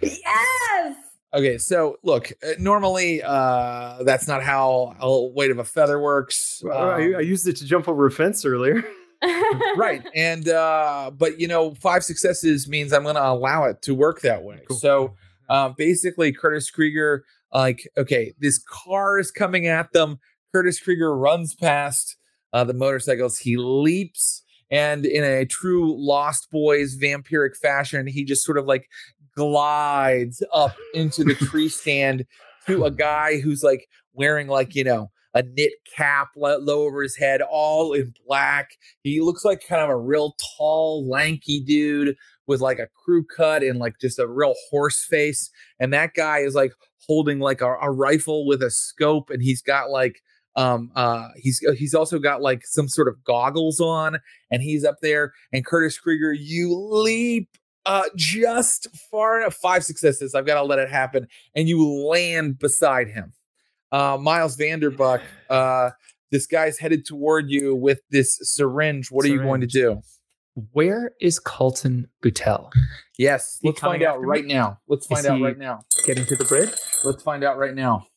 Yes. Okay, so look, uh, normally uh, that's not how a weight of a feather works. I, I Um, used it to jump over a fence earlier. right and uh but you know five successes means i'm going to allow it to work that way Cool. so uh, basically curtis krieger like okay this car is coming at them curtis krieger runs past uh, the motorcycles he leaps and in a true lost boys vampiric fashion he just sort of like glides up into the tree stand to a guy who's like wearing like you know a knit cap low over his head all in black he looks like kind of a real tall, lanky dude with like a crew cut and like just a real horse face. And that guy is like holding like a, a rifle with a scope, and he's got like um uh he's he's also got like some sort of goggles on, and he's up there. And Curtis Krieger, you leap uh just far enough, five successes. I've got to let it happen, and you land beside him. Uh Miles Vanderbuck, uh this guy's headed toward you with this syringe. What are you going to do? Where is Colton Boutel? Yes, let's find out after me? right now. Let's find Is out right now. Getting to the bridge? Let's find out right now.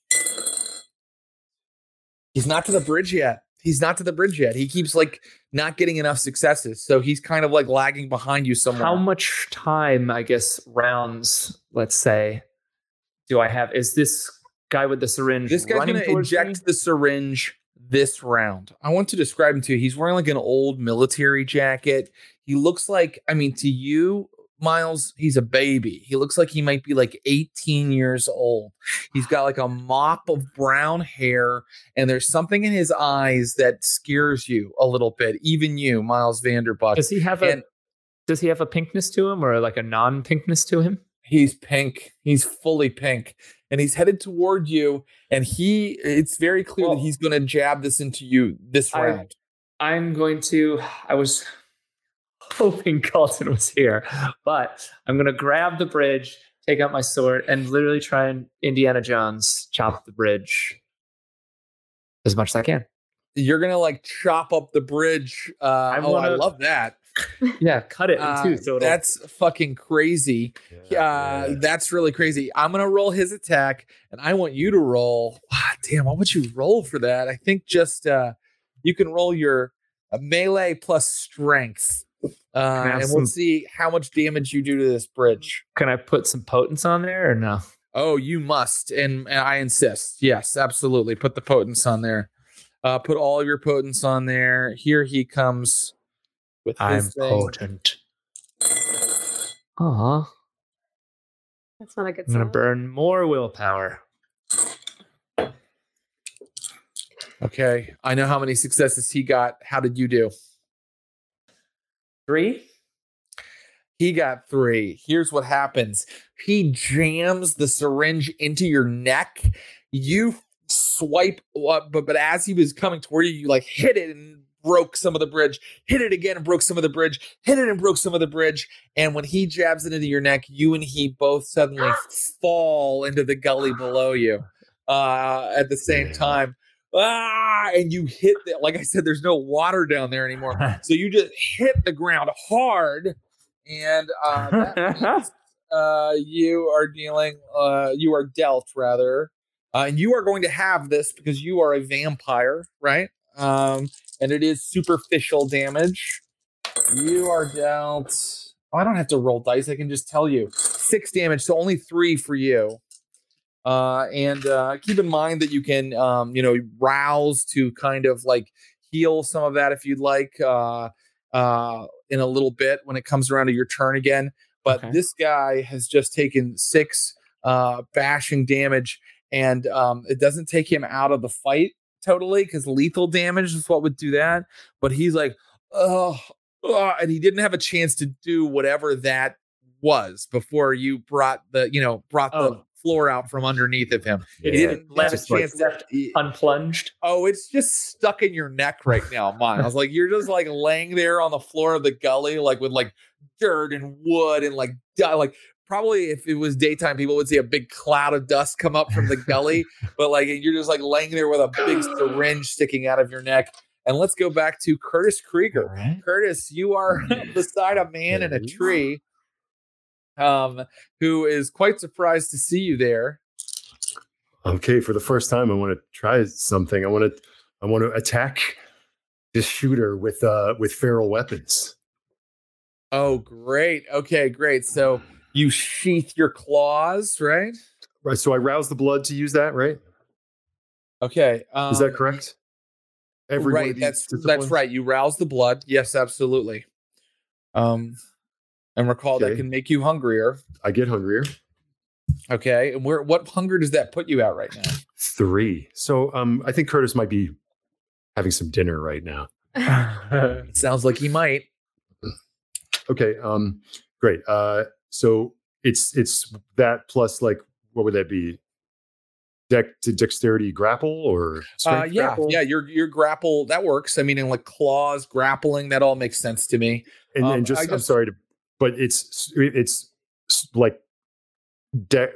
He's not to the bridge yet. He's not to the bridge yet. He keeps like not getting enough successes. So he's kind of like lagging behind you somewhere. How much time, I guess, rounds, let's say, do I have? Is this guy with the syringe This guy's running going to towards inject me? the syringe this round. I want to describe him to you. He's wearing like an old military jacket. He looks like, I mean, to you, Miles, he's a baby. He looks like he might be like 18 years old. He's got like a mop of brown hair, and there's something in his eyes that scares you a little bit, even you, Miles Vanderbuck. Does he have a And- does he have a pinkness to him or like a non-pinkness to him? He's pink. He's fully pink. And he's headed toward you. And he, it's very clear Well- that he's going to jab this into you this I- round. I'm going to. I was hoping Carlton was here, but I'm going to grab the bridge, take out my sword, and literally try and Indiana Jones chop the bridge as much as I can. You're gonna like chop up the bridge. Uh, I oh, I wanna- love that. Yeah, cut it in Uh, two. So it'll- that's fucking crazy. Uh, that's really crazy. I'm gonna roll his attack, and I want you to roll. Ah, damn, what would you roll for that? I think just uh, you can roll your uh, melee plus strength. Uh, I have and we'll see how much damage you do to this bridge. Can I put some potence on there or no? Oh, you must, and, and I insist. Yes, absolutely. Put the potence on there. Uh, put all of your potence on there. Here he comes with I'm his thing. potent. Aw. That's not a good I'm gonna burn more willpower. Okay, I know how many successes he got. How did you do? Three? He got three. Here's what happens he jams the syringe into your neck. You swipe, up, but, but as he was coming toward you, you like hit it and broke some of the bridge, hit it again and broke some of the bridge, hit it and broke some of the bridge. And when he jabs it into your neck, you and he both suddenly fall into the gully below you uh, at the same time. Ah, and you hit that. like I said, there's no water down there anymore. So you just hit the ground hard, and uh, that means uh, you are dealing, uh, you are dealt rather, uh, and you are going to have this because you are a vampire, right? Um, and it is superficial damage. You are dealt. Oh, I don't have to roll dice. I can just tell you six damage, so only three for you. Uh, and uh, keep in mind that you can, um, you know, rouse to kind of like heal some of that if you'd like uh, uh, in a little bit when it comes around to your turn again. But Okay. this guy has just taken six uh, bashing damage, and um, it doesn't take him out of the fight totally because lethal damage is what would do that. But he's like, oh, oh, and he didn't have a chance to do whatever that was before you brought the, you know, brought the Oh. Floor out from underneath of him. Yeah. He didn't have a like- chance Unplunged. Oh, it's just stuck in your neck right now, Miles. like you're just like laying there on the floor of the gully, like with like dirt and wood and like di- like probably if it was daytime, people would see a big cloud of dust come up from the gully, but like you're just like laying there with a big syringe sticking out of your neck. And let's go back to Curtis Krieger. right. Curtis, you are beside a man in a tree, um, who is quite surprised to see you there. Okay, for the first time, I want to try something. I want to, I want to attack this shooter with uh with feral weapons. Oh, great. Okay, great. So you sheath your claws, right? Right. So I rouse the blood to use that. Right. Okay. Um, Is that correct? Every right. That's that's right. You rouse the blood. Yes, absolutely. Um, and recall that can make you hungrier. I get hungrier. Okay. And where what hunger does that put you at right now? Three. So um, I think Curtis might be having some dinner right now. It sounds like he might. Okay. Um, great. Uh, so it's it's that plus like what would that be? Deck to dexterity grapple or Uh, yeah, grapple? yeah. Your your grapple that works. I mean, in like claws, grappling, that all makes sense to me. And, Um, and just, I I'm sorry to, but it's it's like de-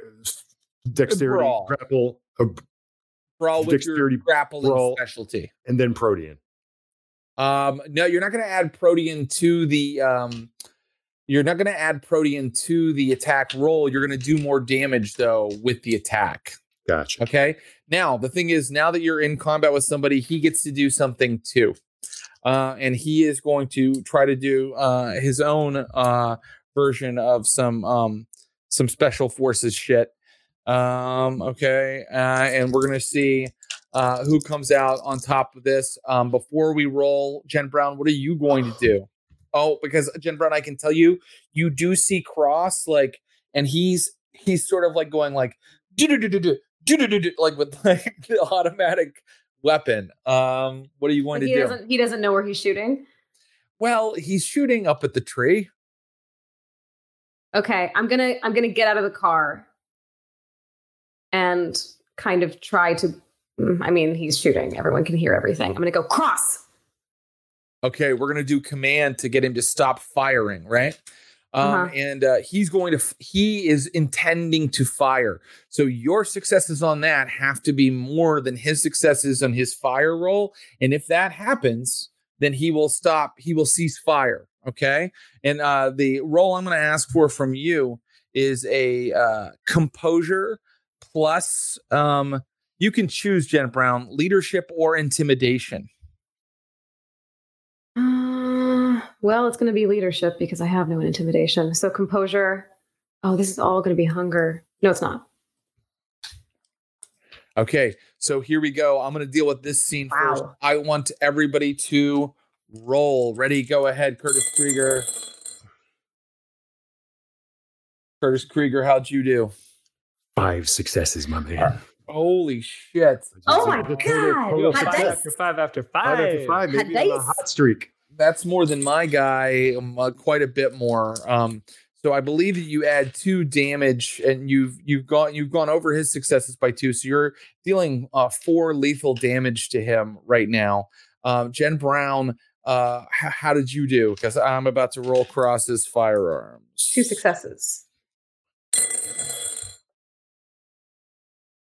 dexterity Brawl. grapple uh, Brawl Dexterity grappling brawl. specialty. and then protean. Um, no, you're not going to add protean to the um, you're not going to add protean to the attack roll. You're going to do more damage though with the attack. Gotcha. Okay. Now the thing is, now that you're in combat with somebody, he gets to do something too, uh, and he is going to try to do uh, his own uh, version of some um, some special forces shit. Um, okay, uh, and we're gonna see uh, who comes out on top of this. Um, before we roll, Jen Brown, what are you going to do? Oh, because Jen Brown, I can tell you, you do see Cross like, and he's he's sort of like going like, do-do-do-do-do, do-do-do-do, like with like the automatic weapon. Um, what are you going he to do? He doesn't he doesn't know where he's shooting. Well, he's shooting up at the tree. Okay, I'm gonna I'm gonna get out of the car and kind of try to. mm, I mean, he's shooting. Everyone can hear everything. I'm gonna go cross. Okay, we're gonna do command to get him to stop firing, right? Um, Uh-huh. And uh, he's going to. F- he is intending to fire. So your successes on that have to be more than his successes on his fire roll. And if that happens, then he will stop. He will cease fire. Okay. And uh, the roll I'm going to ask for from you is a uh, composure plus. Um, you can choose Jen Brown, leadership or intimidation. Uh, Well, it's going to be leadership because I have no intimidation. So composure. Oh, this is all going to be hunger. No, it's not. Okay, so here we go. I'm going to deal with this scene first. I want everybody to roll. Ready? Go ahead, Curtis Krieger. Curtis Krieger, how'd you do? Five successes, my man. Holy shit. Oh my Just a total- God. total Hot success. dice. After five, after Five five. after five, Hot maybe on a dice. hot streak. That's more than my guy, um, uh, quite a bit more. Um, so I believe that you add two damage, and you've you've gone you've gone over his successes by two. So you're dealing uh, four lethal damage to him right now. Um, Jen Brown, uh, h- how did you do? Because I'm about to roll across his firearms. Two successes.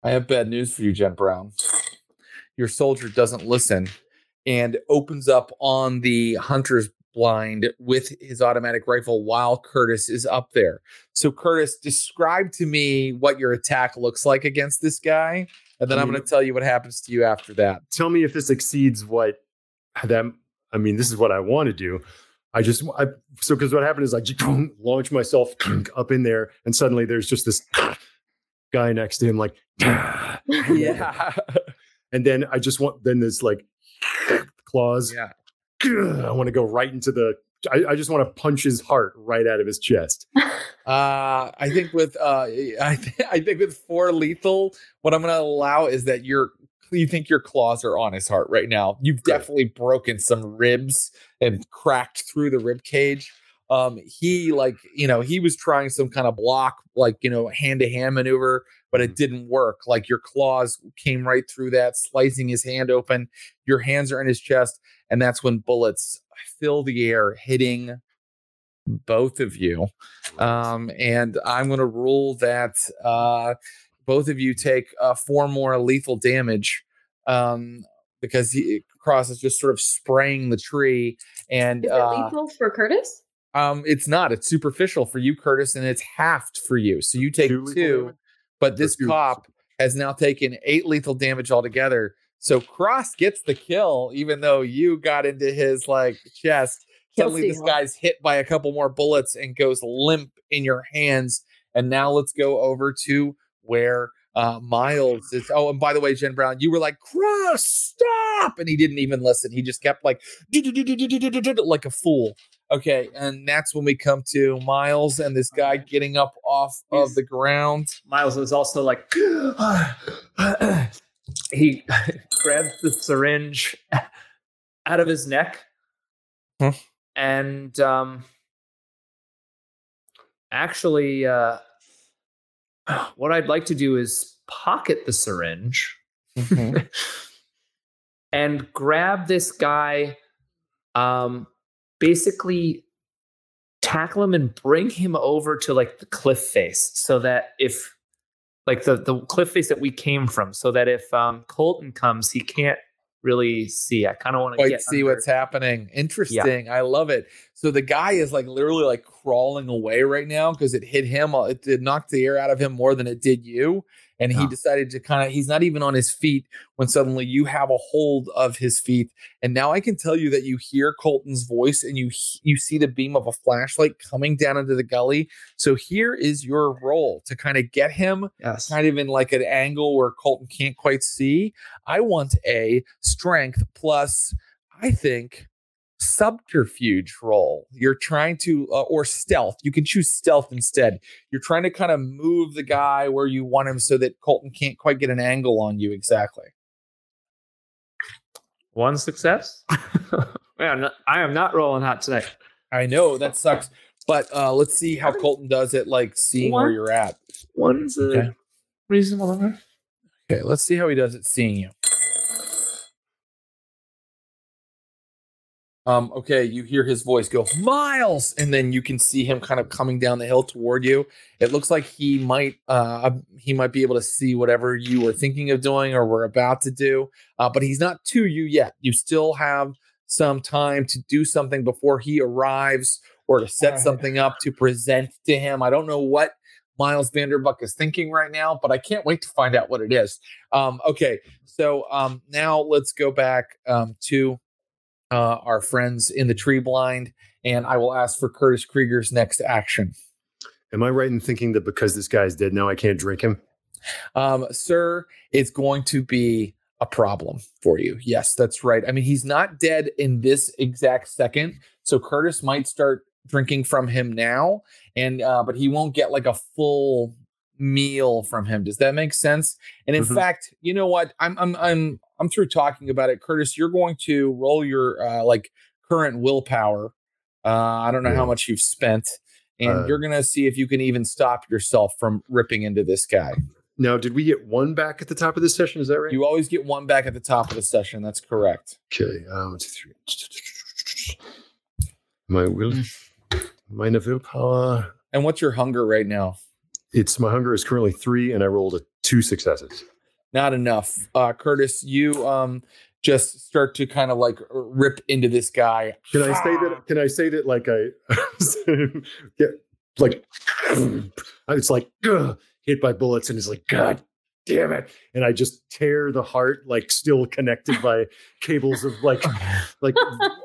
I have bad news for you, Jen Brown. Your soldier doesn't listen and opens up on the hunter's blind with his automatic rifle while Curtis is up there. So, Curtis, describe to me what your attack looks like against this guy, and then I I'm going to tell you what happens to you after that. Tell me if this exceeds what that. I mean, this is what I want to do. I just I, so because what happened is I just launch myself up in there, and suddenly there's just this guy next to him, like, Yeah. and then I just want then there's like claws. yeah. I want to go right into the. I, I just want to punch his heart right out of his chest. Uh, I think with uh, I, th- I think with four lethal, what I'm going to allow is that you're you think your claws are on his heart right now. You've Right. definitely broken some ribs and cracked through the rib cage. Um, he like you know he was trying some kind of block like you know hand to hand maneuver, but it didn't work. Like your claws came right through that, slicing his hand open. Your hands are in his chest, and that's when bullets fill the air, hitting both of you. Um, and I'm going to rule that uh, both of you take uh, four more lethal damage um, because he, Cross is just sort of spraying the tree. And Is it uh, lethal for Curtis? um, it's not. It's superficial for you, Curtis, and it's halved for you. So you take Two two, lethal damage? But this cop has now taken eight lethal damage altogether. So Cross gets the kill, even though you got into his like chest. Kill Suddenly, this guy's hit by a couple more bullets and goes limp in your hands. And now let's go over to where uh, Miles is. Oh, and by the way, Jen Brown, you were like, Cross, stop. And he didn't even listen. He just kept like, like a fool. Okay. And that's when we come to Miles and this guy getting up off of the ground. Miles was also like, he grabs the syringe out of his neck Huh. and um, actually, uh, what I'd like to do is pocket the syringe and grab this guy, um, basically tackle him and bring him over to like the cliff face so that if like the the cliff face that we came from so that if um colton comes he can't really see i kind of want to see under- what's happening. Interesting. I love it. So the guy is like literally like crawling away right now because it hit him. uh, It knocked the air out of him more than it did you. And he Yeah. decided to kind of, he's not even on his feet when suddenly you have a hold of his feet. And now I can tell you that you hear Colton's voice and you you see the beam of a flashlight coming down into the gully. So here is your role to kind of get him yes kind of in like an angle where Colton can't quite see. I want a strength plus, I think, subterfuge roll. You're trying to, uh, or stealth. You can choose stealth instead. You're trying to kind of move the guy where you want him so that Colton can't quite get an angle on you exactly. one success Man, i am not rolling hot tonight I know that sucks, but uh, let's see how Colton does it, like seeing where you're at. one's a Okay. reasonable number Okay, let's see how he does it seeing you. Um, okay, you hear his voice go, Miles, and then you can see him kind of coming down the hill toward you. It looks like he might uh he might be able to see whatever you were thinking of doing or were about to do. Uh, but he's not to you yet. You still have some time to do something before he arrives or to set Alright. something up to present to him. I don't know what Miles Vanderbuck is thinking right now, but I can't wait to find out what it is. Um, okay, so um, now let's go back um, to uh, our friends in the tree blind, and I will ask for Curtis Krieger's next action. Am I right in thinking that because this guy's dead now, I can't drink him? Um, sir, it's going to be a problem for you. Yes, that's right. I mean, he's not dead in this exact second, so Curtis might start drinking from him now, and uh, but he won't get like a full meal from him. Does that make sense? And in Mhm. fact, you know what? I'm I'm I'm I'm through talking about it. Curtis, you're going to roll your uh, like current willpower. Uh, I don't know how much you've spent, and Uh, you're gonna see if you can even stop yourself from ripping into this guy. Now, did we get one back at the top of the session? Is that right? You always get one back at the top of the session. That's correct. okay. Three. My will, my willpower. And what's your hunger right now? It's my hunger is currently three, and I rolled a two successes. Not enough. Uh, Curtis, you um just start to kind of like rip into this guy. Can I say that? Can I say that? Like I get like it's like ugh, hit by bullets, and it's like God damn it, and I just tear the heart like still connected by cables of like like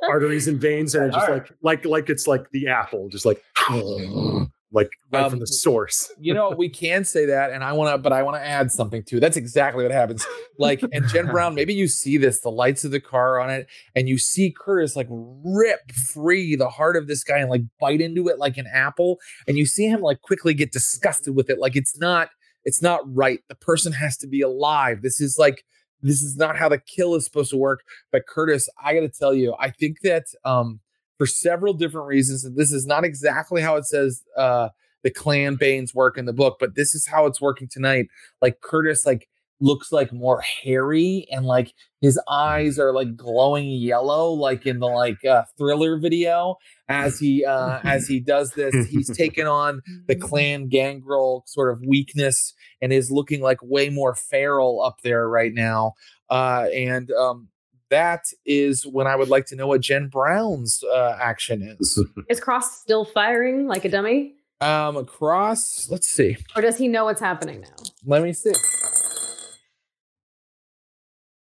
arteries and veins, and I just like like like it's like the apple, just like like right Um, from the source. you know, we can say that, and I want to, but I want to add something too. That's exactly what happens. Like, and Jen Brown, maybe you see this, the lights of the car on it, and you see Curtis like rip free the heart of this guy and like bite into it like an apple, and you see him like quickly get disgusted with it. Like it's not, it's not right. The person has to be alive. This is like, this is not how the kill is supposed to work. But Curtis, I got to tell you, I think that um for several different reasons, and this is not exactly how it says uh the clan banes work in the book, but this is how it's working tonight. Like Curtis, like looks like more hairy and like his eyes are like glowing yellow, like in the like uh, thriller video. As he uh as he does this, he's taken on the clan gangrel sort of weakness and is looking like way more feral up there right now. Uh and um that is when I would like to know what Jen Brown's uh, action is. Is Cross still firing like a dummy? Um, Cross, let's see. Or does he know what's happening now? Let me see.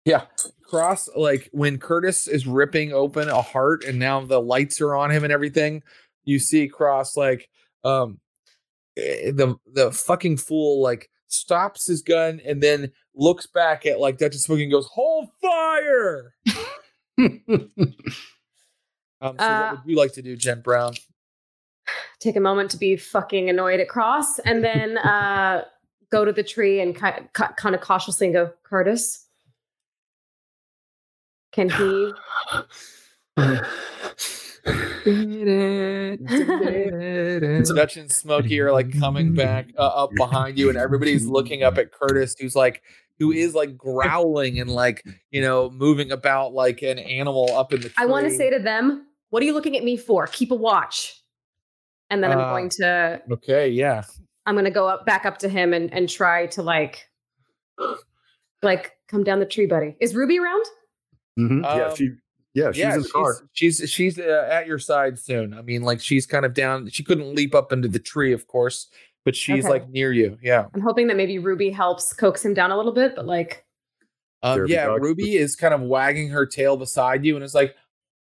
Yeah, cross like when Curtis is ripping open a heart and now the lights are on him and everything, you see cross like um eh, the the fucking fool like stops his gun and then looks back at like Dutch and Smokey and goes, Hold fire. Um, so Uh, what would you like to do, Jen Brown? Take a moment to be fucking annoyed at Cross and then uh, go to the tree and ki- ki- kind of cautiously and go, Curtis, can he? Dutch and Smokey are like coming back uh, up behind you, and everybody's looking up at Curtis, who's like, who is like growling and like, you know, moving about like an animal up in the. Tree. I want to say to them, what are you looking at me for? Keep a watch. And then I'm Uh, going to Okay, yeah. I'm gonna go up back up to him and and try to like like come down the tree, buddy. Is Ruby around? Mhm. yeah, Um, she yeah she's yeah, in the car. she's she's, she's uh, at your side soon. I mean, like she's kind of down. She couldn't leap up into the tree, of course, but she's Okay. like near you. Yeah. I'm hoping that maybe Ruby helps coax him down a little bit, but like Um, yeah, dog. Ruby is kind of wagging her tail beside you and is like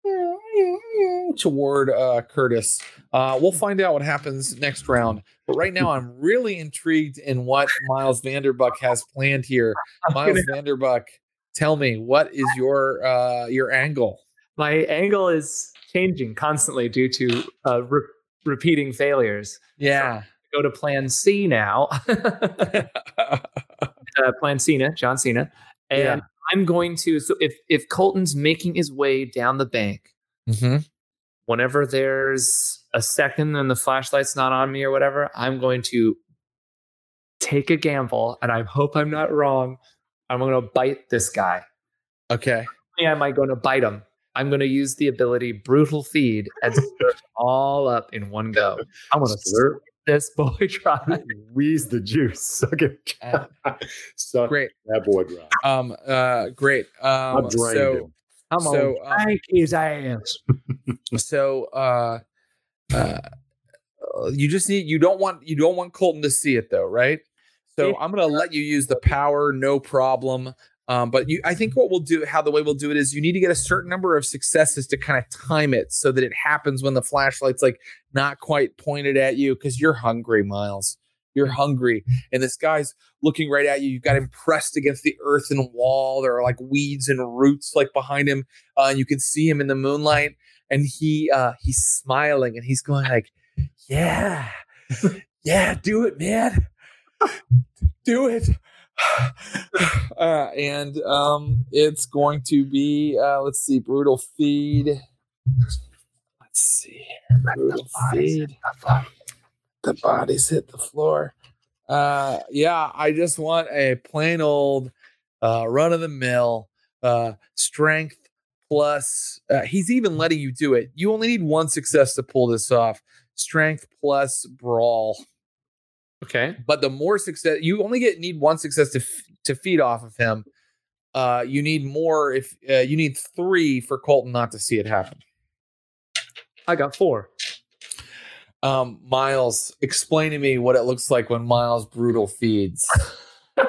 toward uh, Curtis. Uh, we'll find out what happens next round. But right now, I'm really intrigued in what Miles Vanderbuck has planned here. Miles Vanderbuck, tell me what is your uh, your angle? My angle is changing constantly due to uh, re- repeating failures. Yeah. Go to Plan C now. uh, Plan Cena, John Cena, and Yeah. I'm going to. So if if Colton's making his way down the bank, hmm whenever there's a second and the flashlight's not on me or whatever, I'm going to take a gamble, and I hope I'm not wrong. I'm going to bite this guy. Okay. am I going to bite him? I'm going to use the ability brutal feed and stir all up in one go. I'm going to Slurp, this boy try. wheeze the juice. Suck it. Uh, Suck Great. that boy dry. Um. Uh. Great. Um. I'm drained. So. him. I'm So, gonna um, crank his ass. so uh uh you just need you don't want you don't want colton to see it though right so i'm gonna let you use the power no problem Um, but you, I think what we'll do, how the way we'll do it is, you need to get a certain number of successes to kind of time it so that it happens when the flashlight's like not quite pointed at you because you're hungry, Miles. You're hungry, and this guy's looking right at you. You've got him pressed against the earthen wall. There are like weeds and roots like behind him, uh, and you can see him in the moonlight. And he uh, he's smiling and he's going like, "Yeah, yeah, do it, man, do it." uh, and um, it's going to be uh, let's see, brutal feed. Let's see, brutal feed. The bodies hit the floor. Uh, yeah, I just want a plain old uh, run of the mill uh, strength plus. Uh, he's even letting you do it. You only need one success to pull this off. Strength plus brawl. Okay. But the more success, you only get need one success to f- to feed off of him. Uh, you need more if uh, you need three for Colton not to see it happen. I got four. Um, Miles, explain to me what it looks like when Miles brutal feeds.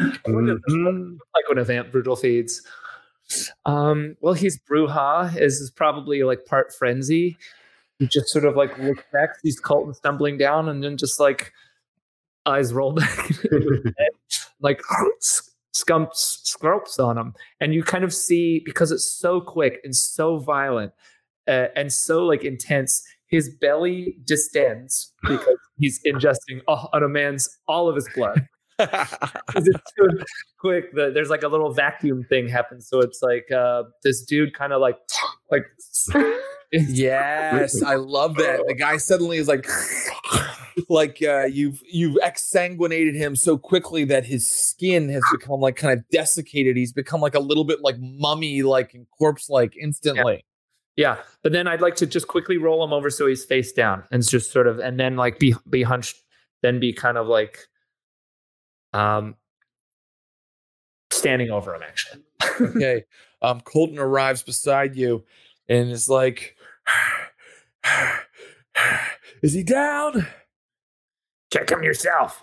Mhm. like when a vamp brutal feeds. Um, well, he's Brujah is, is probably like part frenzy. He just sort of like looks back, sees Colton stumbling down, and then just like eyes roll back, into his head, like scumps scropes on him, and you kind of see because it's so quick and so violent uh, and so like intense. His belly distends because he's ingesting all, on a man's all of his blood. it's too quick that there's like a little vacuum thing happens. So it's like uh, this dude kind of like like yes, I love that. The guy suddenly is like, like uh, you've you've exsanguinated him so quickly that his skin has become like kind of desiccated. He's become like a little bit like mummy like and corpse like instantly. yeah. But then I'd like to just quickly roll him over so he's face down and just sort of and then like be be hunched, then be kind of like um standing over him actually. okay. Um, Colton arrives beside you and is like, "Is he down?" Check him yourself.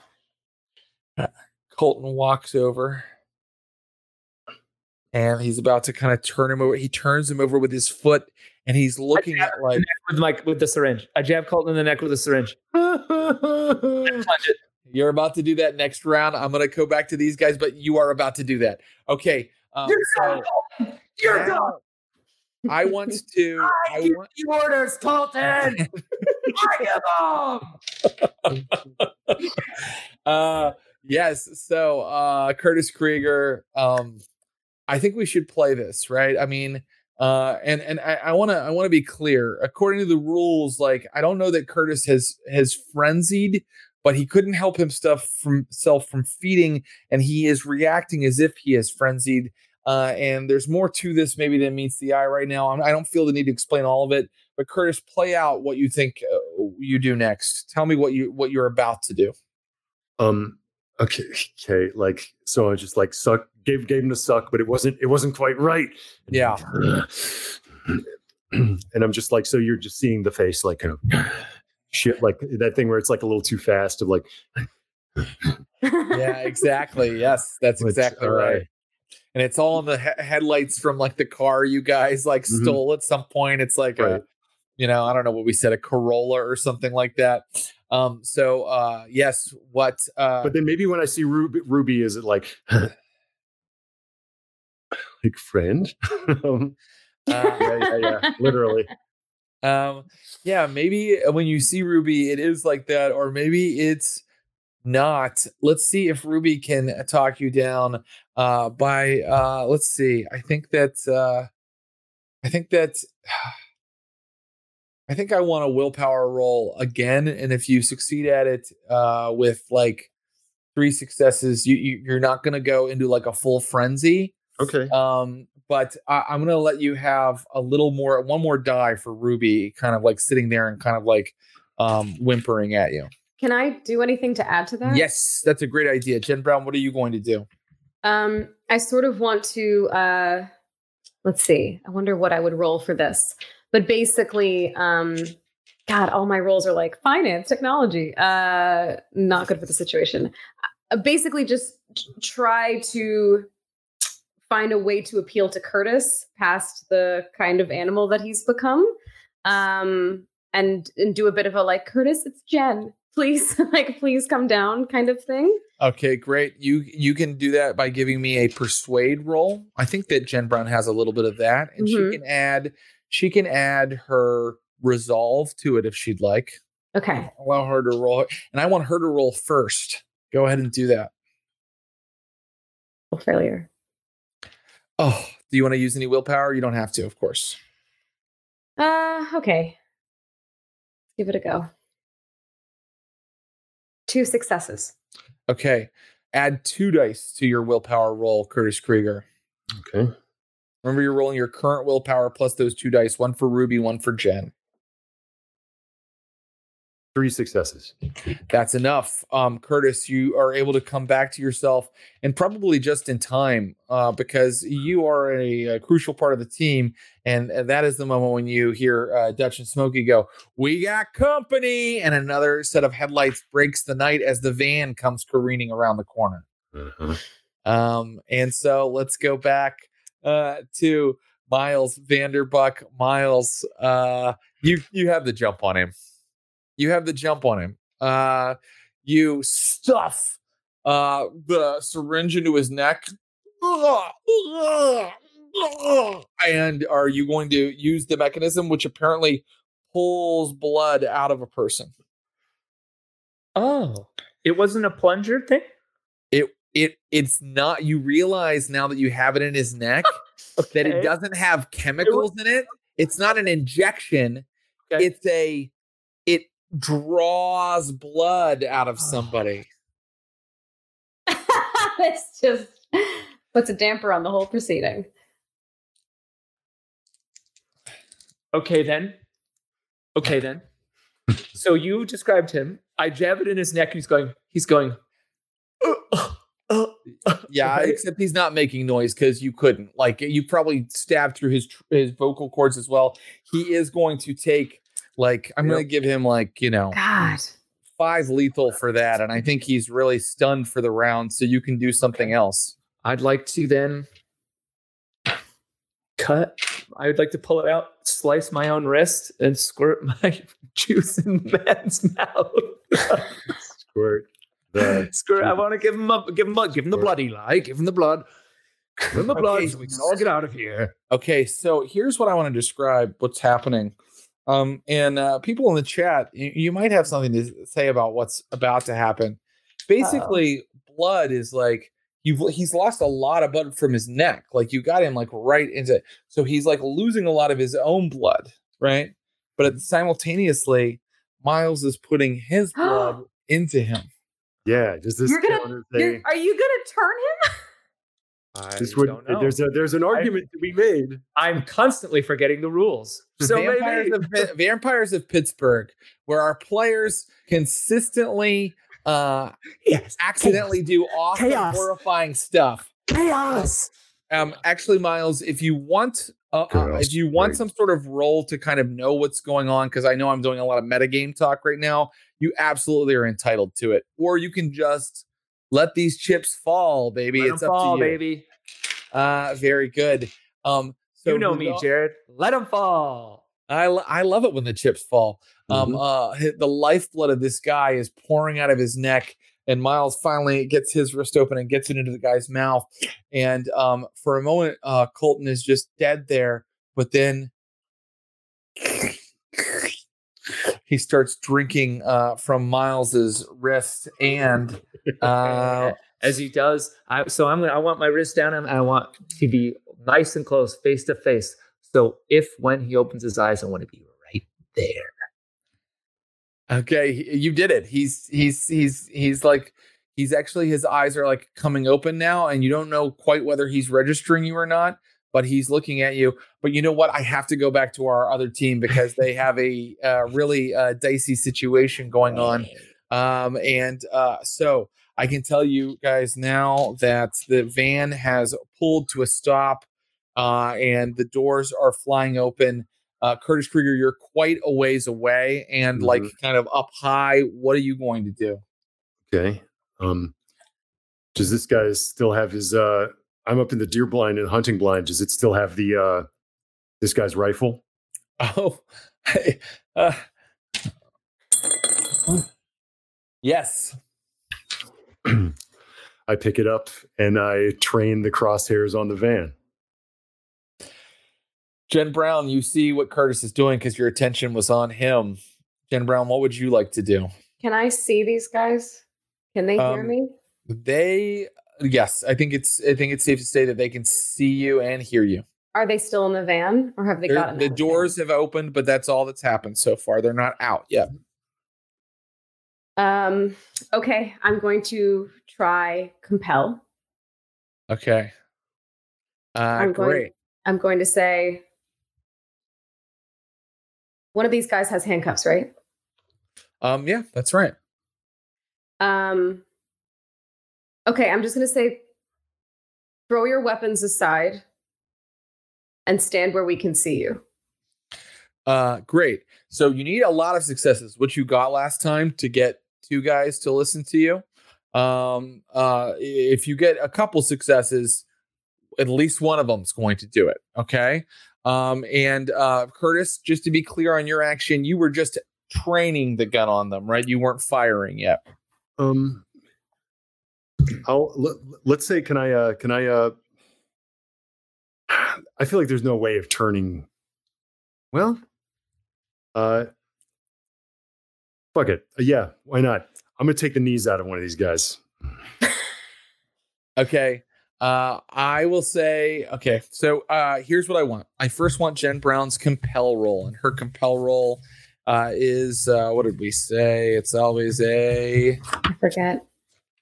Colton walks over and he's about to kind of turn him over. He turns him over with his foot and he's looking at like with Mike with the syringe. I jab Colton in the neck with a syringe. You're about to do that next round. I'm going to go back to these guys, but you are about to do that. Okay. Um, You're so You're now I want to. I give want, you orders, Colton. I give them. uh, yes. So uh, Curtis Krieger. Um, I think we should play this, right? I mean, uh, and and I want to I want to be clear. According to the rules, like I don't know that Curtis has has frenzied, but he couldn't help himself from himself from feeding, and he is reacting as if he is frenzied. Uh, and there's more to this maybe than meets the eye right now. I'm, I don't feel the need to explain all of it, but Curtis, play out what you think uh, you do next. Tell me what you what you're about to do. Um. Okay. Okay. Like so, I just like suck. Gave gave him a suck, but it wasn't. It wasn't quite right. Yeah. and I'm just like, so you're just seeing the face, like kind of shit, like that thing where it's like a little too fast of like. yeah, exactly. Yes, that's Which, exactly all right. right. And it's all in the he- headlights from like the car you guys like Mhm. stole at some point. It's like a, you know, I don't know what we said, a Corolla or something like that. Um, so uh yes, what uh But then maybe when I see Ruby, Ruby is it like, like friend? um, uh, yeah, yeah, yeah, literally. um yeah maybe when you see ruby it is like that or maybe it's not let's see if ruby can talk you down uh by uh let's see i think that uh i think that i think i want a willpower roll again and if you succeed at it uh with like three successes you, you you're not going to go into like a full frenzy Okay. um, but I, I'm gonna let you have a little more, one more die for Ruby, kind of like sitting there and kind of like um, whimpering at you. Can I do anything to add to that? Yes, that's a great idea, Jen Brown. What are you going to do? Um, I sort of want to uh let's see. I wonder what I would roll for this. But basically, um God, all my rolls are like finance, technology. Uh not good for the situation. Uh, basically just try to find a way to appeal to Curtis past the kind of animal that he's become. Um, and and do a bit of a like, Curtis, it's Jen. Please, like, please come down kind of thing. Okay, great. You you can do that by giving me a persuade roll. I think that Jen Brown has a little bit of that, and Mhm. she can add she can add her resolve to it if she'd like. Okay. Allow her to roll, and I want her to roll first. Go ahead and do that. Failure. Oh, do you want to use any willpower? You don't have to, of course. Uh, okay. Give it a go. Two successes. Okay, add two dice to your willpower roll, Curtis Krieger. Okay. Remember, you're rolling your current willpower plus those two dice, one for Ruby, one for Jen. Three successes. That's enough. Um, Curtis, you are able to come back to yourself and probably just in time uh, because you are a, a crucial part of the team. And uh, that is the moment when you hear uh, Dutch and Smokey go, We got company. And another set of headlights breaks the night as the van comes careening around the corner. Uh-huh. Um, and so let's go back uh, to Miles Vanderbuck. Miles, uh, you you have the jump on him. You have the jump on him. Uh, you stuff uh, the syringe into his neck. And are you going to use the mechanism which apparently pulls blood out of a person? Oh, it wasn't a plunger thing. it it it's not you realize now that you have it in his neck that it doesn't have chemicals in it it's not an injection Okay. it's a it draws blood out of somebody this just puts a damper on the whole proceeding. Okay then. Okay then. so you described him. I jab it in his neck, and he's going. He's going. "Uh, uh, uh, uh," yeah right? except he's not making noise because you couldn't like you probably stabbed through his tr- his vocal cords as well he is going to take like i'm going to give him like you know God. five lethal for that and i think he's really stunned for the round so you can do something else I'd like to then cut. I would like to pull it out, slice my own wrist, and squirt my juice in the man's mouth. Squirt. The squirt. I want to give him up. Give him up. Give him the bloody Eli. Give him the blood. Give him the blood, Okay. so we can all get out of here. Okay, so here's what I want to describe what's happening. Um, and uh, people in the chat, you, you might have something to say about what's about to happen. Basically, blood is like you've he's lost a lot of blood from his neck. Like you got him like right into so he's like losing a lot of his own blood, right? But simultaneously, Miles is putting his blood into him. yeah. Does this You're gonna- count You're, are you gonna turn him? I this would, don't know. there's a there's an argument to be made. I'm constantly forgetting the rules. So vampires, maybe of, vampires of Pittsburgh, where our players consistently uh yes, accidentally do awful, Chaos. horrifying stuff chaos. um actually miles if you want uh, uh, if you want brings- some sort of role to kind of know what's going on because i know i'm doing a lot of metagame talk right now you absolutely are entitled to it or you can just let these chips fall baby Let it's 'em up fall, to you baby. Uh very good um so you know me, Rudolph- Jared. Let him fall. I, I love it when the chips fall. Um, Mhm. uh, the lifeblood of this guy is pouring out of his neck, and Miles finally gets his wrist open and gets it into the guy's mouth. And um, for a moment, uh, Colton is just dead there, but then he starts drinking uh, from Miles's wrist, and uh, as he does. I, so I'm gonna. I want my wrist down, and I want to be nice and close, face to face. So if when he opens his eyes, I want to be right there. Okay, you did it. He's he's he's he's like he's actually his eyes are like coming open now, and you don't know quite whether he's registering you or not, but he's looking at you. But you know what? I have to go back to our other team because they have a uh, really uh, dicey situation going on. Um, and uh, so I can tell you guys now that the van has pulled to a stop, uh, and the doors are flying open. Uh, Curtis Krieger, you're quite a ways away and like kind of up high. What are you going to do? Okay. Um, does this guy still have his uh I'm up in the deer blind and hunting blind. Does it still have the uh this guy's rifle? Oh, uh, yes. I pick it up and I train the crosshairs on the van. Jen Brown, you see what Curtis is doing because your attention was on him. Jen Brown, what would you like to do? Can I see these guys? Can they hear Um, me? They, yes, I think it's. I think it's safe to say that they can see you and hear you. Are they still in the van or have they They're- gotten the out of doors have opened, but that's all that's happened so far. They're not out yet. Um, okay, I'm going to try compel. Okay. Uh, I'm going- great. I'm going to say one of these guys has handcuffs, right? Um, yeah, that's right. Um, okay, I'm just going to say throw your weapons aside and stand where we can see you. Uh, great. So you need a lot of successes, which you got last time to get two guys to listen to you. Um, uh, if you get a couple successes, at least one of them's going to do it. Okay. Um, and uh, Curtis, just to be clear on your action, you were just training the gun on them, right? You weren't firing yet. Um, I'll let, let's say, can I, uh, can I, uh, I feel like there's no way of turning. Well, uh, fuck it. Uh, yeah, why not? I'm gonna take the knees out of one of these guys. Okay. Uh, I will say, okay, so uh, here's what I want. I first want Jen Brown's compel roll, and her compel roll uh, is uh, what did we say? It's always a I forget.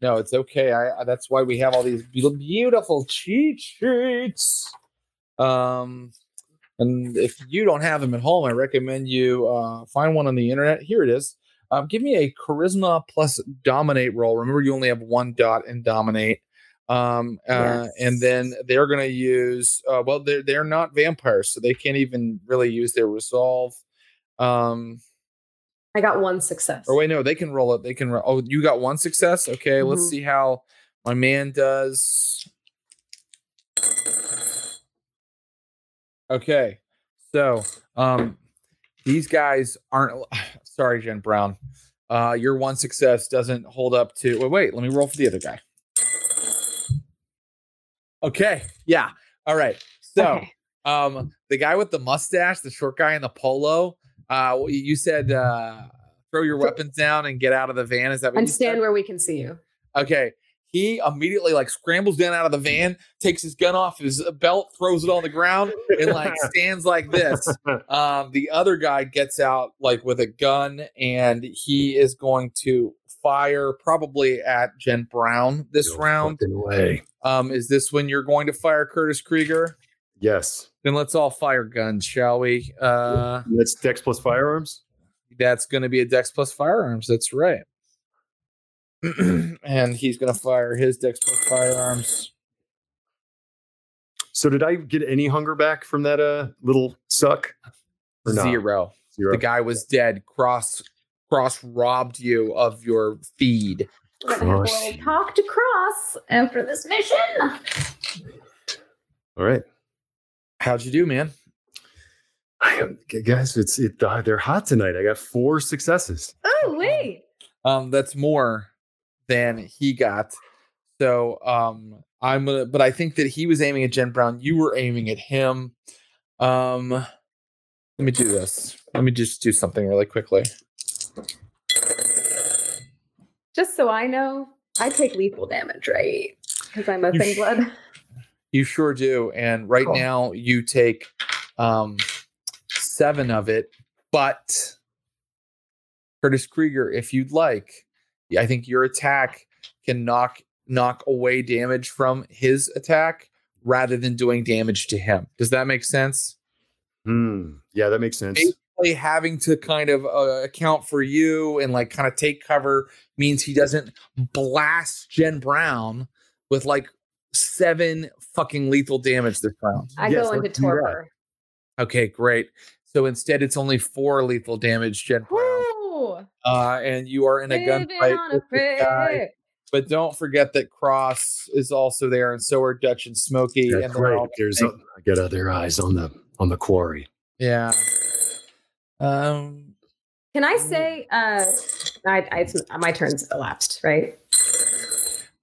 no. It's okay. I, I that's why we have all these beautiful cheat sheets. Um, and if you don't have them at home, I recommend you uh, find one on the internet. Here it is. Um, give me a charisma plus dominate roll. Remember, you only have one dot in dominate. Um, uh, and then they're going to use. Uh, well, they're they're not vampires, so they can't even really use their resolve. Um, I got one success. or wait, no, they can roll it. They can. Roll, oh, you got one success. Okay, let's Mhm. see how my man does. Okay, so um, these guys aren't. Sorry, Jen Brown. Uh, your one success doesn't hold up to. Wait, wait. Let me roll for the other guy. Okay. Yeah. All right. So, Okay. um, the guy with the mustache, the short guy in the polo. Uh, you said uh, throw your weapons down and get out of the van. Is that what and you stand said? where we can see you. Okay. He immediately like scrambles down out of the van, takes his gun off his belt, throws it on the ground, and like stands like this. Um, the other guy gets out like with a gun, and he is going to fire probably at Jen Brown this No round. way. Um, is this when you're going to fire Curtis Krieger? Yes. Then let's all fire guns, shall we? Uh, That's Dex plus firearms. that's going to be a Dex plus firearms. That's right. and he's going to fire his Dex plus firearms. So did I get any hunger back from that uh little suck? Or? Zero. Zero. The guy was dead. Cross cross robbed you of your feed. We're gonna Cross. little talk to Cross after this mission. All right. How'd you do, man? I am, guys, it's it, uh, they're hot tonight. I got four successes. Oh wait. Um, that's more than he got. So um I'm gonna but I think that he was aiming at Jen Brown. You were aiming at him. Um let me do this. Let me just do something really quickly. Just so I know, I take lethal damage, right? Because I'm a You blood. You sure do. And right Cool. now you take um seven of it, but Curtis Krieger, if you'd like, I think your attack can knock knock away damage from his attack rather than doing damage to him. Does that make sense? Hmm. Yeah, that makes sense. Basically, having to kind of uh, account for you and like kind of take cover means he doesn't blast Jen Brown with like seven fucking lethal damage this round. I Yes, go into let's do that. torpor. Okay, great. So instead, it's only four lethal damage, Jen Brown. Woo! Uh, and you are in a gunfight with this guy. but don't forget that Cross is also there, and so are Dutch and Smokey. Yeah, and they're great. all- There's a, I got other eyes on the on the quarry. yeah. Um, Can I say, uh, I, I, it's, my turn's elapsed, right?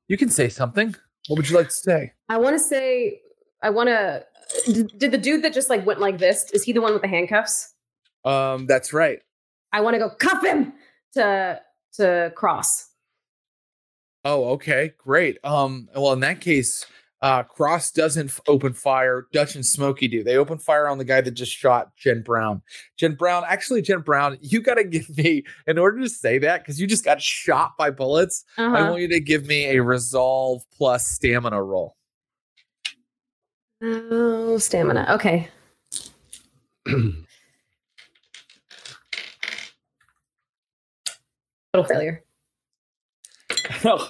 you can say something. What would you like to say? I want to say, I want to. Did, did the dude that just like went like this? Is he the one with the handcuffs? Um, that's right. I want to go cuff him to to cross. Oh, okay, great. Um, well, in that case, uh, Cross doesn't f- open fire. Dutch and Smokey do. They open fire on the guy that just shot Jen Brown. Jen Brown, actually, Jen Brown, you got to give me in order to say that because you just got shot by bullets. I Uh-huh. want you to give me a resolve plus stamina roll. Oh, stamina. Okay. Little failure.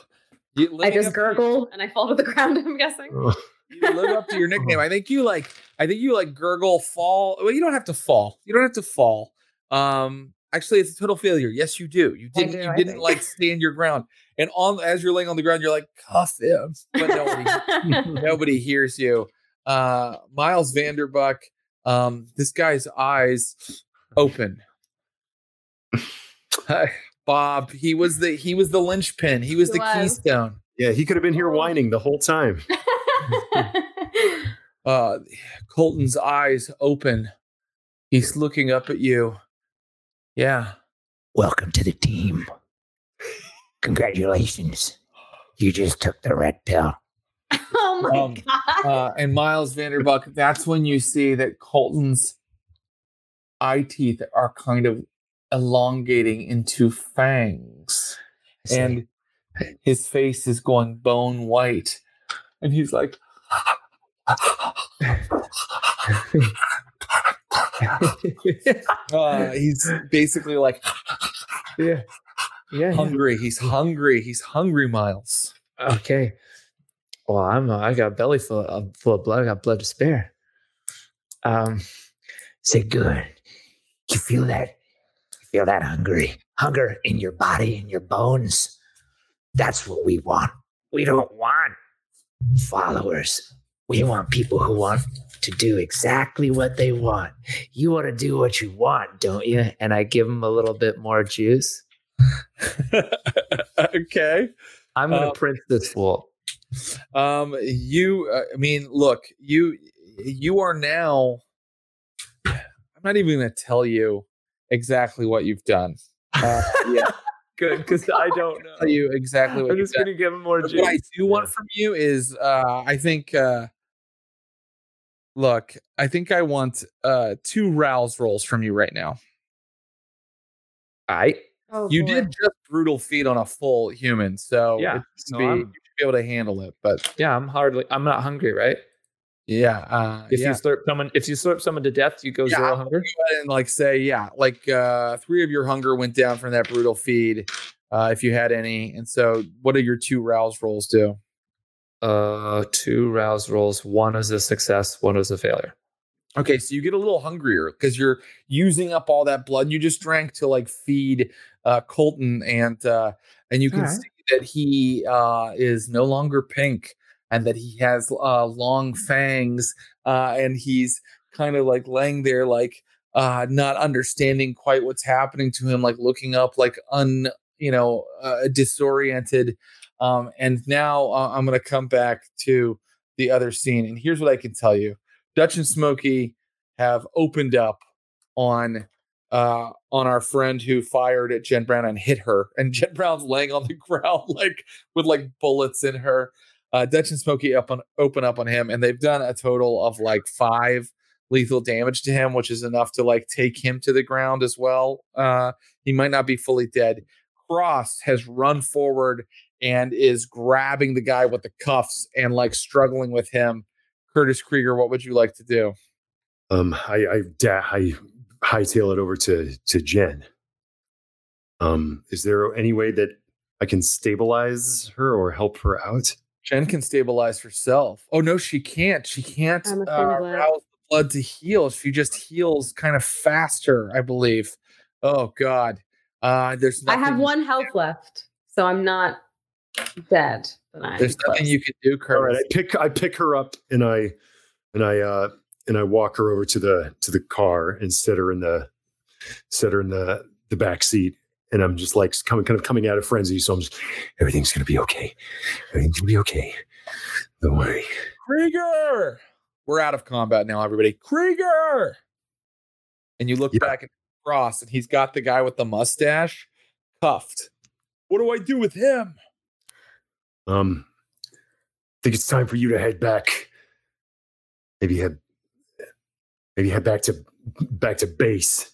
You- I just up- gurgle and I fall to the ground. I'm guessing. you live up to your nickname. I think you like. I think you like gurgle, fall. Well, you don't have to fall. You don't have to fall. Um, actually, it's a total failure. Yes, you do. You didn't. do, you I didn't think. like stand your ground. And on as you're laying on the ground, you're like cuff him, but nobody, nobody hears you. Uh, Miles Vanderbuck. Um, this guy's eyes open. Hi, Bob. He was the he was the linchpin. He was He the was. keystone. yeah, he could have been here whining the whole time. uh Colton's eyes open. He's looking up at you. Yeah. Welcome to the team. Congratulations. You just took the red pill. oh my Um, god. Uh, and Miles Vanderbuck, that's when you see that Colton's eye teeth are kind of elongating into fangs. And his face is going bone white. And he's like, uh, he's basically like yeah. Yeah. hungry. He's hungry. He's hungry, Miles. Okay. Well, I'm. Uh, I got a belly full of, full of blood. I got blood to spare. Um. say good. You feel that? Feel that hungry? Hunger in your body, in your bones. That's what we want. We don't want followers. We want people who want to do exactly what they want. You want to do what you want, don't you? And I give them a little bit more juice. okay. I'm gonna Uh, print this fool. Um, you, uh, I mean, look, you, you are now. I'm not even going to tell you exactly what you've done. Uh, yeah, Good, because I don't know. tell you exactly what I'm you've just gonna give him more juice. what I do want from you is, uh, I think, uh, look, I think I want uh two rouse rolls from you right now. I Oh, You boy. did just brutal feed on a full human, so Yeah, it should so be, you should be able to handle it. But yeah. I'm hardly. I'm not hungry, right? Yeah, uh, If yeah. you slurp someone, if you slurp someone to death, you go Yeah, 0 hunger. go and like say, yeah, like uh three of your hunger went down from that brutal feed, uh, if you had any. And so what do your two rouse rolls do? Uh, two rouse rolls. One is a success. One is a failure. Okay, so you get a little hungrier because you're using up all that blood you just drank to like feed uh Colton and uh and you can right. see that he uh is no longer pink and that he has uh long fangs uh and he's kind of like laying there like uh not understanding quite what's happening to him like looking up like un you know uh, disoriented um and now uh, I'm to come back to the other scene and here's what I can tell you Dutch and Smokey have opened up on uh on our friend who fired at Jen Brown and hit her. And Jen Brown's laying on the ground like with like bullets in her. Uh Dutch and Smokey up on open up on him and they've done a total of like five lethal damage to him, which is enough to like take him to the ground as well. Uh he might not be fully dead. Cross has run forward and is grabbing the guy with the cuffs and like struggling with him. Curtis Krieger, what would you like to do? Um, I I, da- I hightail it over to to Jen. Um, is there any way that I can stabilize her or help her out? Jen can stabilize herself. Oh no, she can't. She can't I'm uh, afraid of that. rouse the blood to heal. She just heals kind of faster, I believe. Oh God. Uh there's I have one health left, so I'm not dead, I'm There's nothing you can do, All right, I pick I pick her up and I and I uh and I walk her over to the to the car and set her in the set her in the the back seat. And I'm just like coming kind of coming out of frenzy. So I'm just everything's gonna be okay. Everything's gonna be okay. Don't worry. Krieger! We're out of combat now, everybody. Krieger! And you look Yeah. back at Cross, and he's got the guy with the mustache cuffed. What do I do with him? Um I think it's time for you to head back. Maybe head maybe head back to back to base.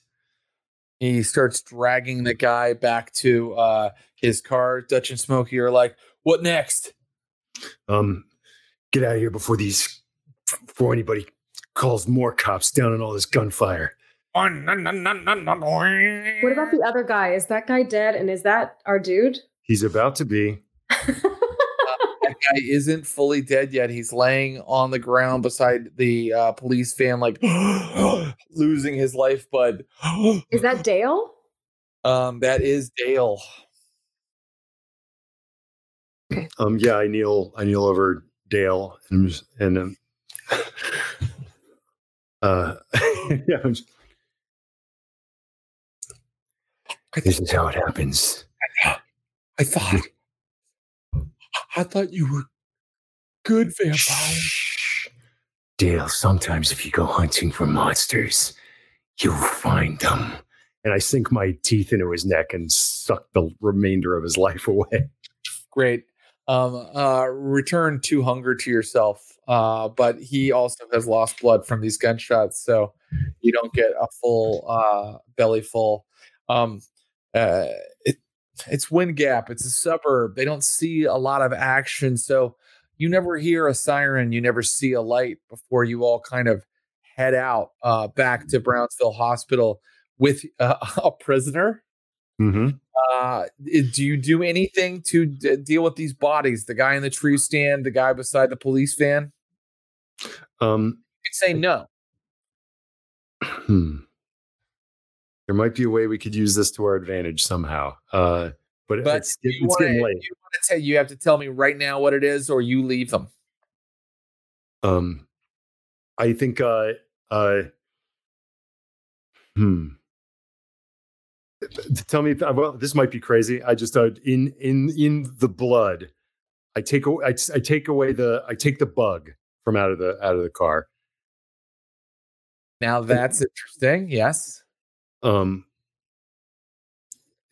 He starts dragging the guy back to uh, his car. Dutch and Smokey are like, "What next?" Um get out of here before these before anybody calls more cops down on all this gunfire. What about the other guy? Is that guy dead? And is that our dude? He's about to be. That guy isn't fully dead yet. He's laying on the ground beside the uh, police van, like losing his life. But is that Dale? Um, that is Dale. Um, yeah, I kneel, I kneel over Dale, and just- and um, uh, yeah, I'm just, this is how it happens. I thought, I thought you were good vampire. Shh. Dale, sometimes if you go hunting for monsters, you'll find them. And I sink my teeth into his neck and suck the remainder of his life away. Great. Um, uh, return to hunger to yourself. Uh, but he also has lost blood from these gunshots, so you don't get a full uh belly full. Um, uh, it's Wind Gap. It's a suburb. They don't see a lot of action, so you never hear a siren. You never see a light before you all kind of head out uh, back to Brownsville Hospital with uh, a prisoner. Mm-hmm. Uh, do you do anything to d- deal with these bodies? The guy in the tree stand, the guy beside the police van. Um, You can say no. hmm. There might be a way we could use this to our advantage somehow. Uh, but, But it's, you it's wanna- getting late. You tell you have to tell me right now what it is, or you leave them. Um, I think, uh, uh, hmm. Tell me, well, this might be crazy. I just, uh, in, in, in the blood, I take, aw- I, I take away the, I take the bug from out of the, out of the car. Now that's interesting. Yes. Um,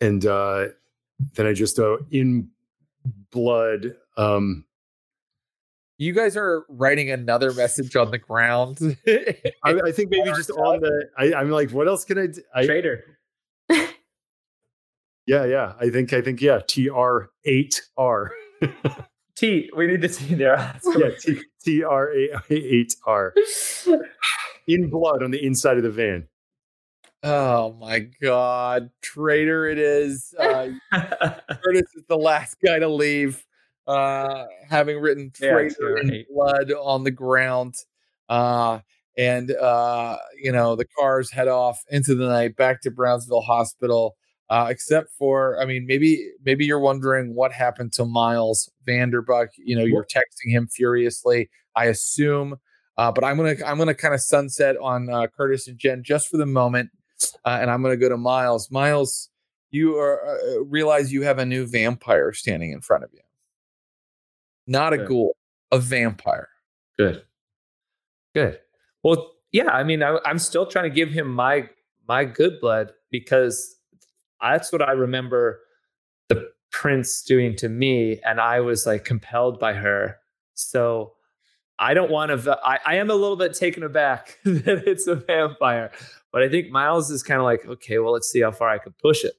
and, uh, then I just, uh, in blood, um, You guys are writing another message on the ground. I, I think maybe just on the, I, I'm like, what else can I, do? I, Trader. yeah, yeah. I think, I think, yeah, TR eight R. T. We need to see there. yeah, T T R A eight R in blood on the inside of the van. Oh my god, traitor! It is. Uh, Curtis is the last guy to leave, uh, having written Yeah, traitor in right. blood on the ground. Uh, and, uh, you know, the cars head off into the night back to Brownsville Hospital. Uh, except for, I mean, maybe maybe you're wondering what happened to Miles Vanderbuck. You know, you're texting him furiously. I assume, uh, but I'm gonna I'm gonna kind of sunset on uh, Curtis and Jen just for the moment, uh, and I'm gonna go to Miles. Miles, you are uh, realize you have a new vampire standing in front of you. Not a Good. ghoul, a vampire. Good. Good. Well, yeah. I mean, I, I'm still trying to give him my my good blood because that's what I remember the prince doing to me, and I was like compelled by her. So I don't want to. I, I am a little bit taken aback that it's a vampire, but I think Miles is kind of like, okay, well, let's see how far I can push it.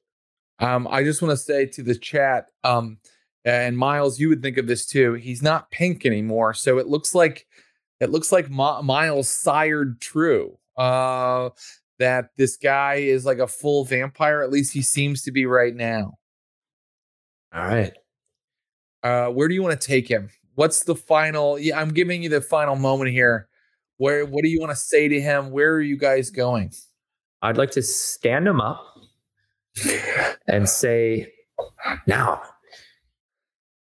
Um, I just want to say to the chat, um, and Miles, you would think of this too. He's not pink anymore, so it looks like it looks like Mi- Miles sired true. Uh, that this guy is like a full vampire. At least he seems to be right now. All right. Uh, where do you want to take him? What's the final? Yeah, I'm giving you the final moment here. Where? What do you want to say to him? Where are you guys going? I'd like to stand him up and say, now,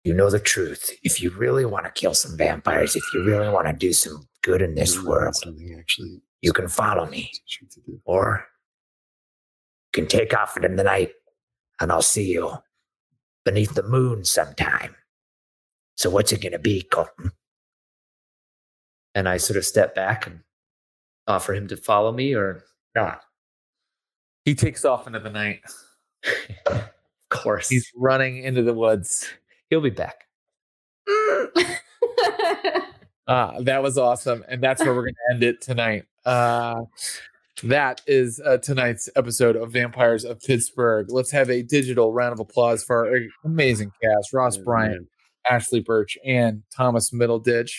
You know the truth. If you really want to kill some vampires, if you really want to do some good in this world, something actually you can follow me. teaching to do. Or you can take off in the night and I'll see you beneath the moon sometime. So what's it gonna be, Colton? And I sort of step back and offer him to follow me or not. He takes off into the night. of course. He's running into the woods. He'll be back. Uh, that was awesome. And that's where we're going to end it tonight. Uh, that is uh, tonight's episode of Vampires of Pittsburgh. Let's have a digital round of applause for our amazing cast Ross Yeah, Bryant, man. Ashly Burch, and Thomas Middleditch.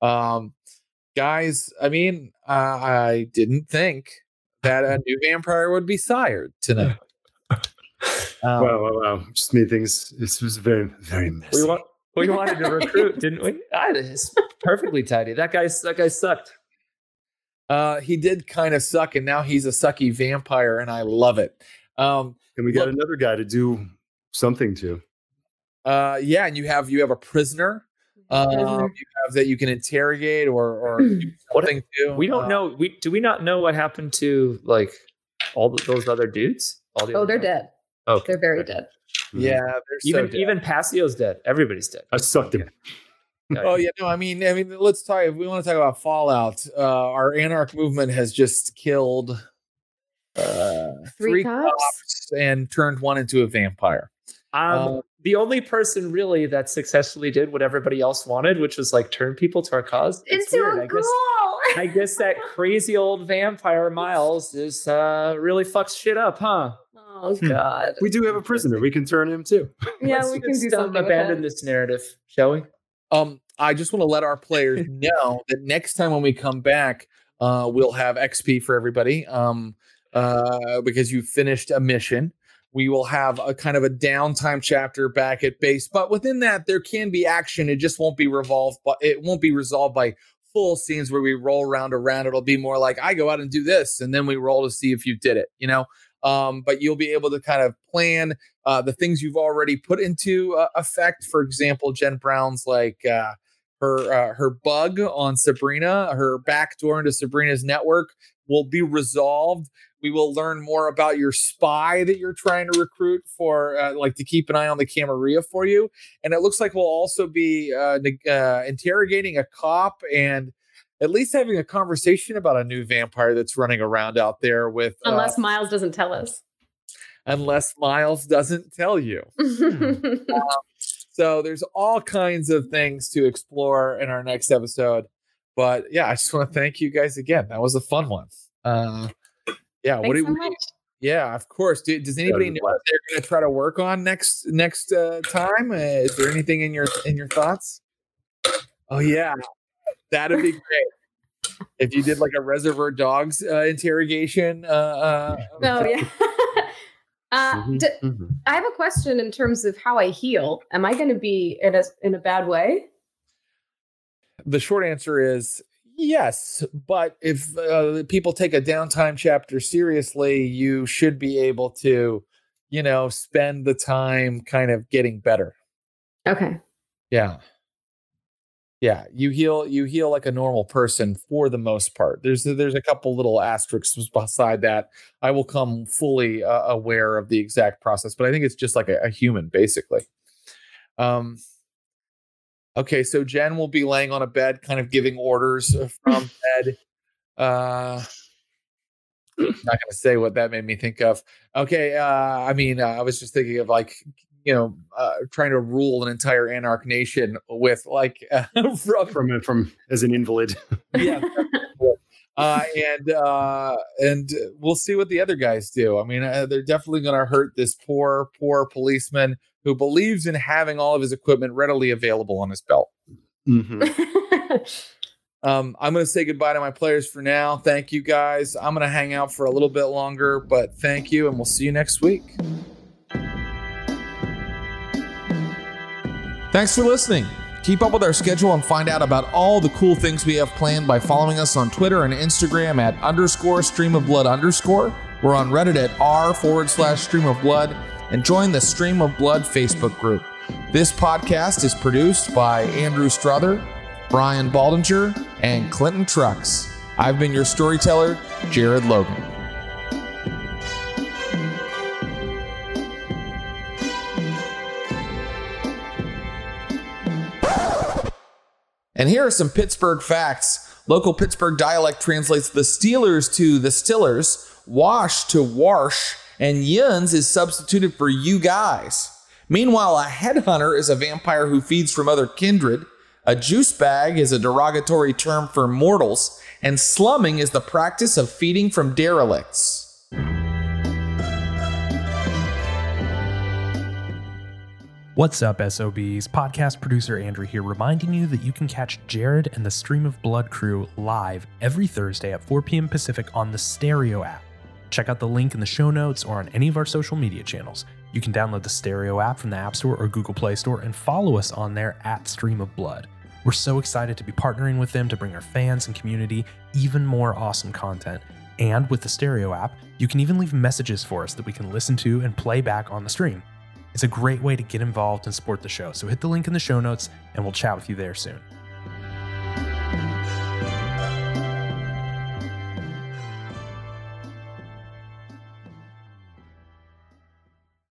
Um, guys, I mean, uh, I didn't think that a new vampire would be sired tonight. Um, wow, wow, wow. Just made things. This was very, very messy. We want we wanted to recruit, didn't we? Ah, it's perfectly tidy. That guy's that guy sucked. Uh, he did kind of suck, and now he's a sucky vampire, and I love it. Um, and we got Look- another guy to do something to. Uh, yeah, and you have you have a prisoner. Um, you have that you can interrogate or or What- something to. We don't Uh, know. We do we not know what happened to like all th- those other dudes? All the oh, other they're guys? dead. Okay. They're very dead. Yeah, they're so Even dead. even Passio's dead. Everybody's dead. I sucked him. Oh yeah, no, I mean, I mean, let's talk. If we want to talk about Fallout, uh, our Anarch movement has just killed uh, Three cops? and turned one into a vampire. Um, Uh, the only person really that successfully did what everybody else wanted, which was like turn people to our cause. It's Into weird. a I guess ghoul. I guess that crazy old vampire Miles is uh really fucks shit up, huh? Oh God. We do have a prisoner. We can turn him too. Yeah, Let's we can just, do um, something. with abandon that. this narrative, shall we? Um, I just want to let our players know that next time when we come back, uh, we'll have XP for everybody. Um, uh, because you finished a mission. We will have a kind of a downtime chapter back at base, but within that there can be action. It just won't be revolved, but it won't be resolved by full scenes where we roll around around. It'll be more like I go out and do this, and then we roll to see if you did it. You know. Um, but you'll be able to kind of plan uh, the things you've already put into uh, effect. For example, Jen Brown's like uh, her uh, her bug on Sabrina, her backdoor into Sabrina's network will be resolved. We will learn more about your spy that you're trying to recruit for, uh, like to keep an eye on the Camarilla for you. And it looks like we'll also be uh, uh, interrogating a cop and at least having a conversation about a new vampire that's running around out there with uh, Unless Miles doesn't tell us. unless Miles doesn't tell you. So there's all kinds of things to explore in our next episode. But yeah, I just want to thank you guys again. That was a fun one. Uh, yeah, what do so we? much. Yeah, of course. Do, does anybody know what they're going to try to work on next next uh, time? Uh, is there anything in your in your thoughts? Oh yeah, that'd be great. If you did like a Reservoir Dogs uh, interrogation, uh, uh, Oh yeah. uh, Mhm, d- mhm. I have a question in terms of how I heal. Am I going to be in a in a bad way? the short answer is yes but if uh, people take a downtime chapter seriously you should be able to you know spend the time kind of getting better. Okay. yeah. Yeah you heal you heal like a normal person for the most part. There's there's a couple little asterisks beside that. I will come fully uh, aware of the exact process but i think it's just like a, a human basically. Um okay so jen will be laying on a bed kind of giving orders uh, from bed. Uh I'm not gonna say what that made me think of. Okay uh i mean uh, i was just thinking of like you know uh, trying to rule an entire anarch nation with like uh, from from from as an invalid. yeah. Uh and uh and we'll see what the other guys do. I mean uh, they're definitely going to hurt this poor poor policeman who believes in having all of his equipment readily available on his belt Mhm. um i'm going to say goodbye to my players for now thank you guys i'm going to hang out for a little bit longer but thank you and we'll see you next week Thanks for listening. Keep up with our schedule and find out about all the cool things we have planned by following us on Twitter and Instagram at underscore stream of blood underscore. We're on Reddit at r forward slash stream of blood and join the Stream of Blood Facebook group. This podcast is produced by Andrew Struther, Brian Baldinger, and Clinton Trucks. I've been your storyteller, Jared Logan. And here are some Pittsburgh facts. Local Pittsburgh dialect translates the Steelers to the Stillers, Wash to Warsh, and Yuns is substituted for you guys. Meanwhile, a headhunter is a vampire who feeds from other kindred. A juice bag is a derogatory term for mortals, and slumming is the practice of feeding from derelicts. What's up, SOBs? Podcast producer Andrew here, reminding you that you can catch Jared and the Stream of Blood crew live every Thursday at 4 p.m. Pacific on the Stereo app. Check out the link in the show notes or on any of our social media channels. You can download the Stereo app from the App Store or Google Play Store and follow us on there at Stream of Blood. We're so excited to be partnering with them to bring our fans and community even more awesome content. And with the Stereo app, you can even leave messages for us that we can listen to and play back on the stream. It's a great way to get involved and support the show, so hit the link in the show notes and we'll chat with you there soon.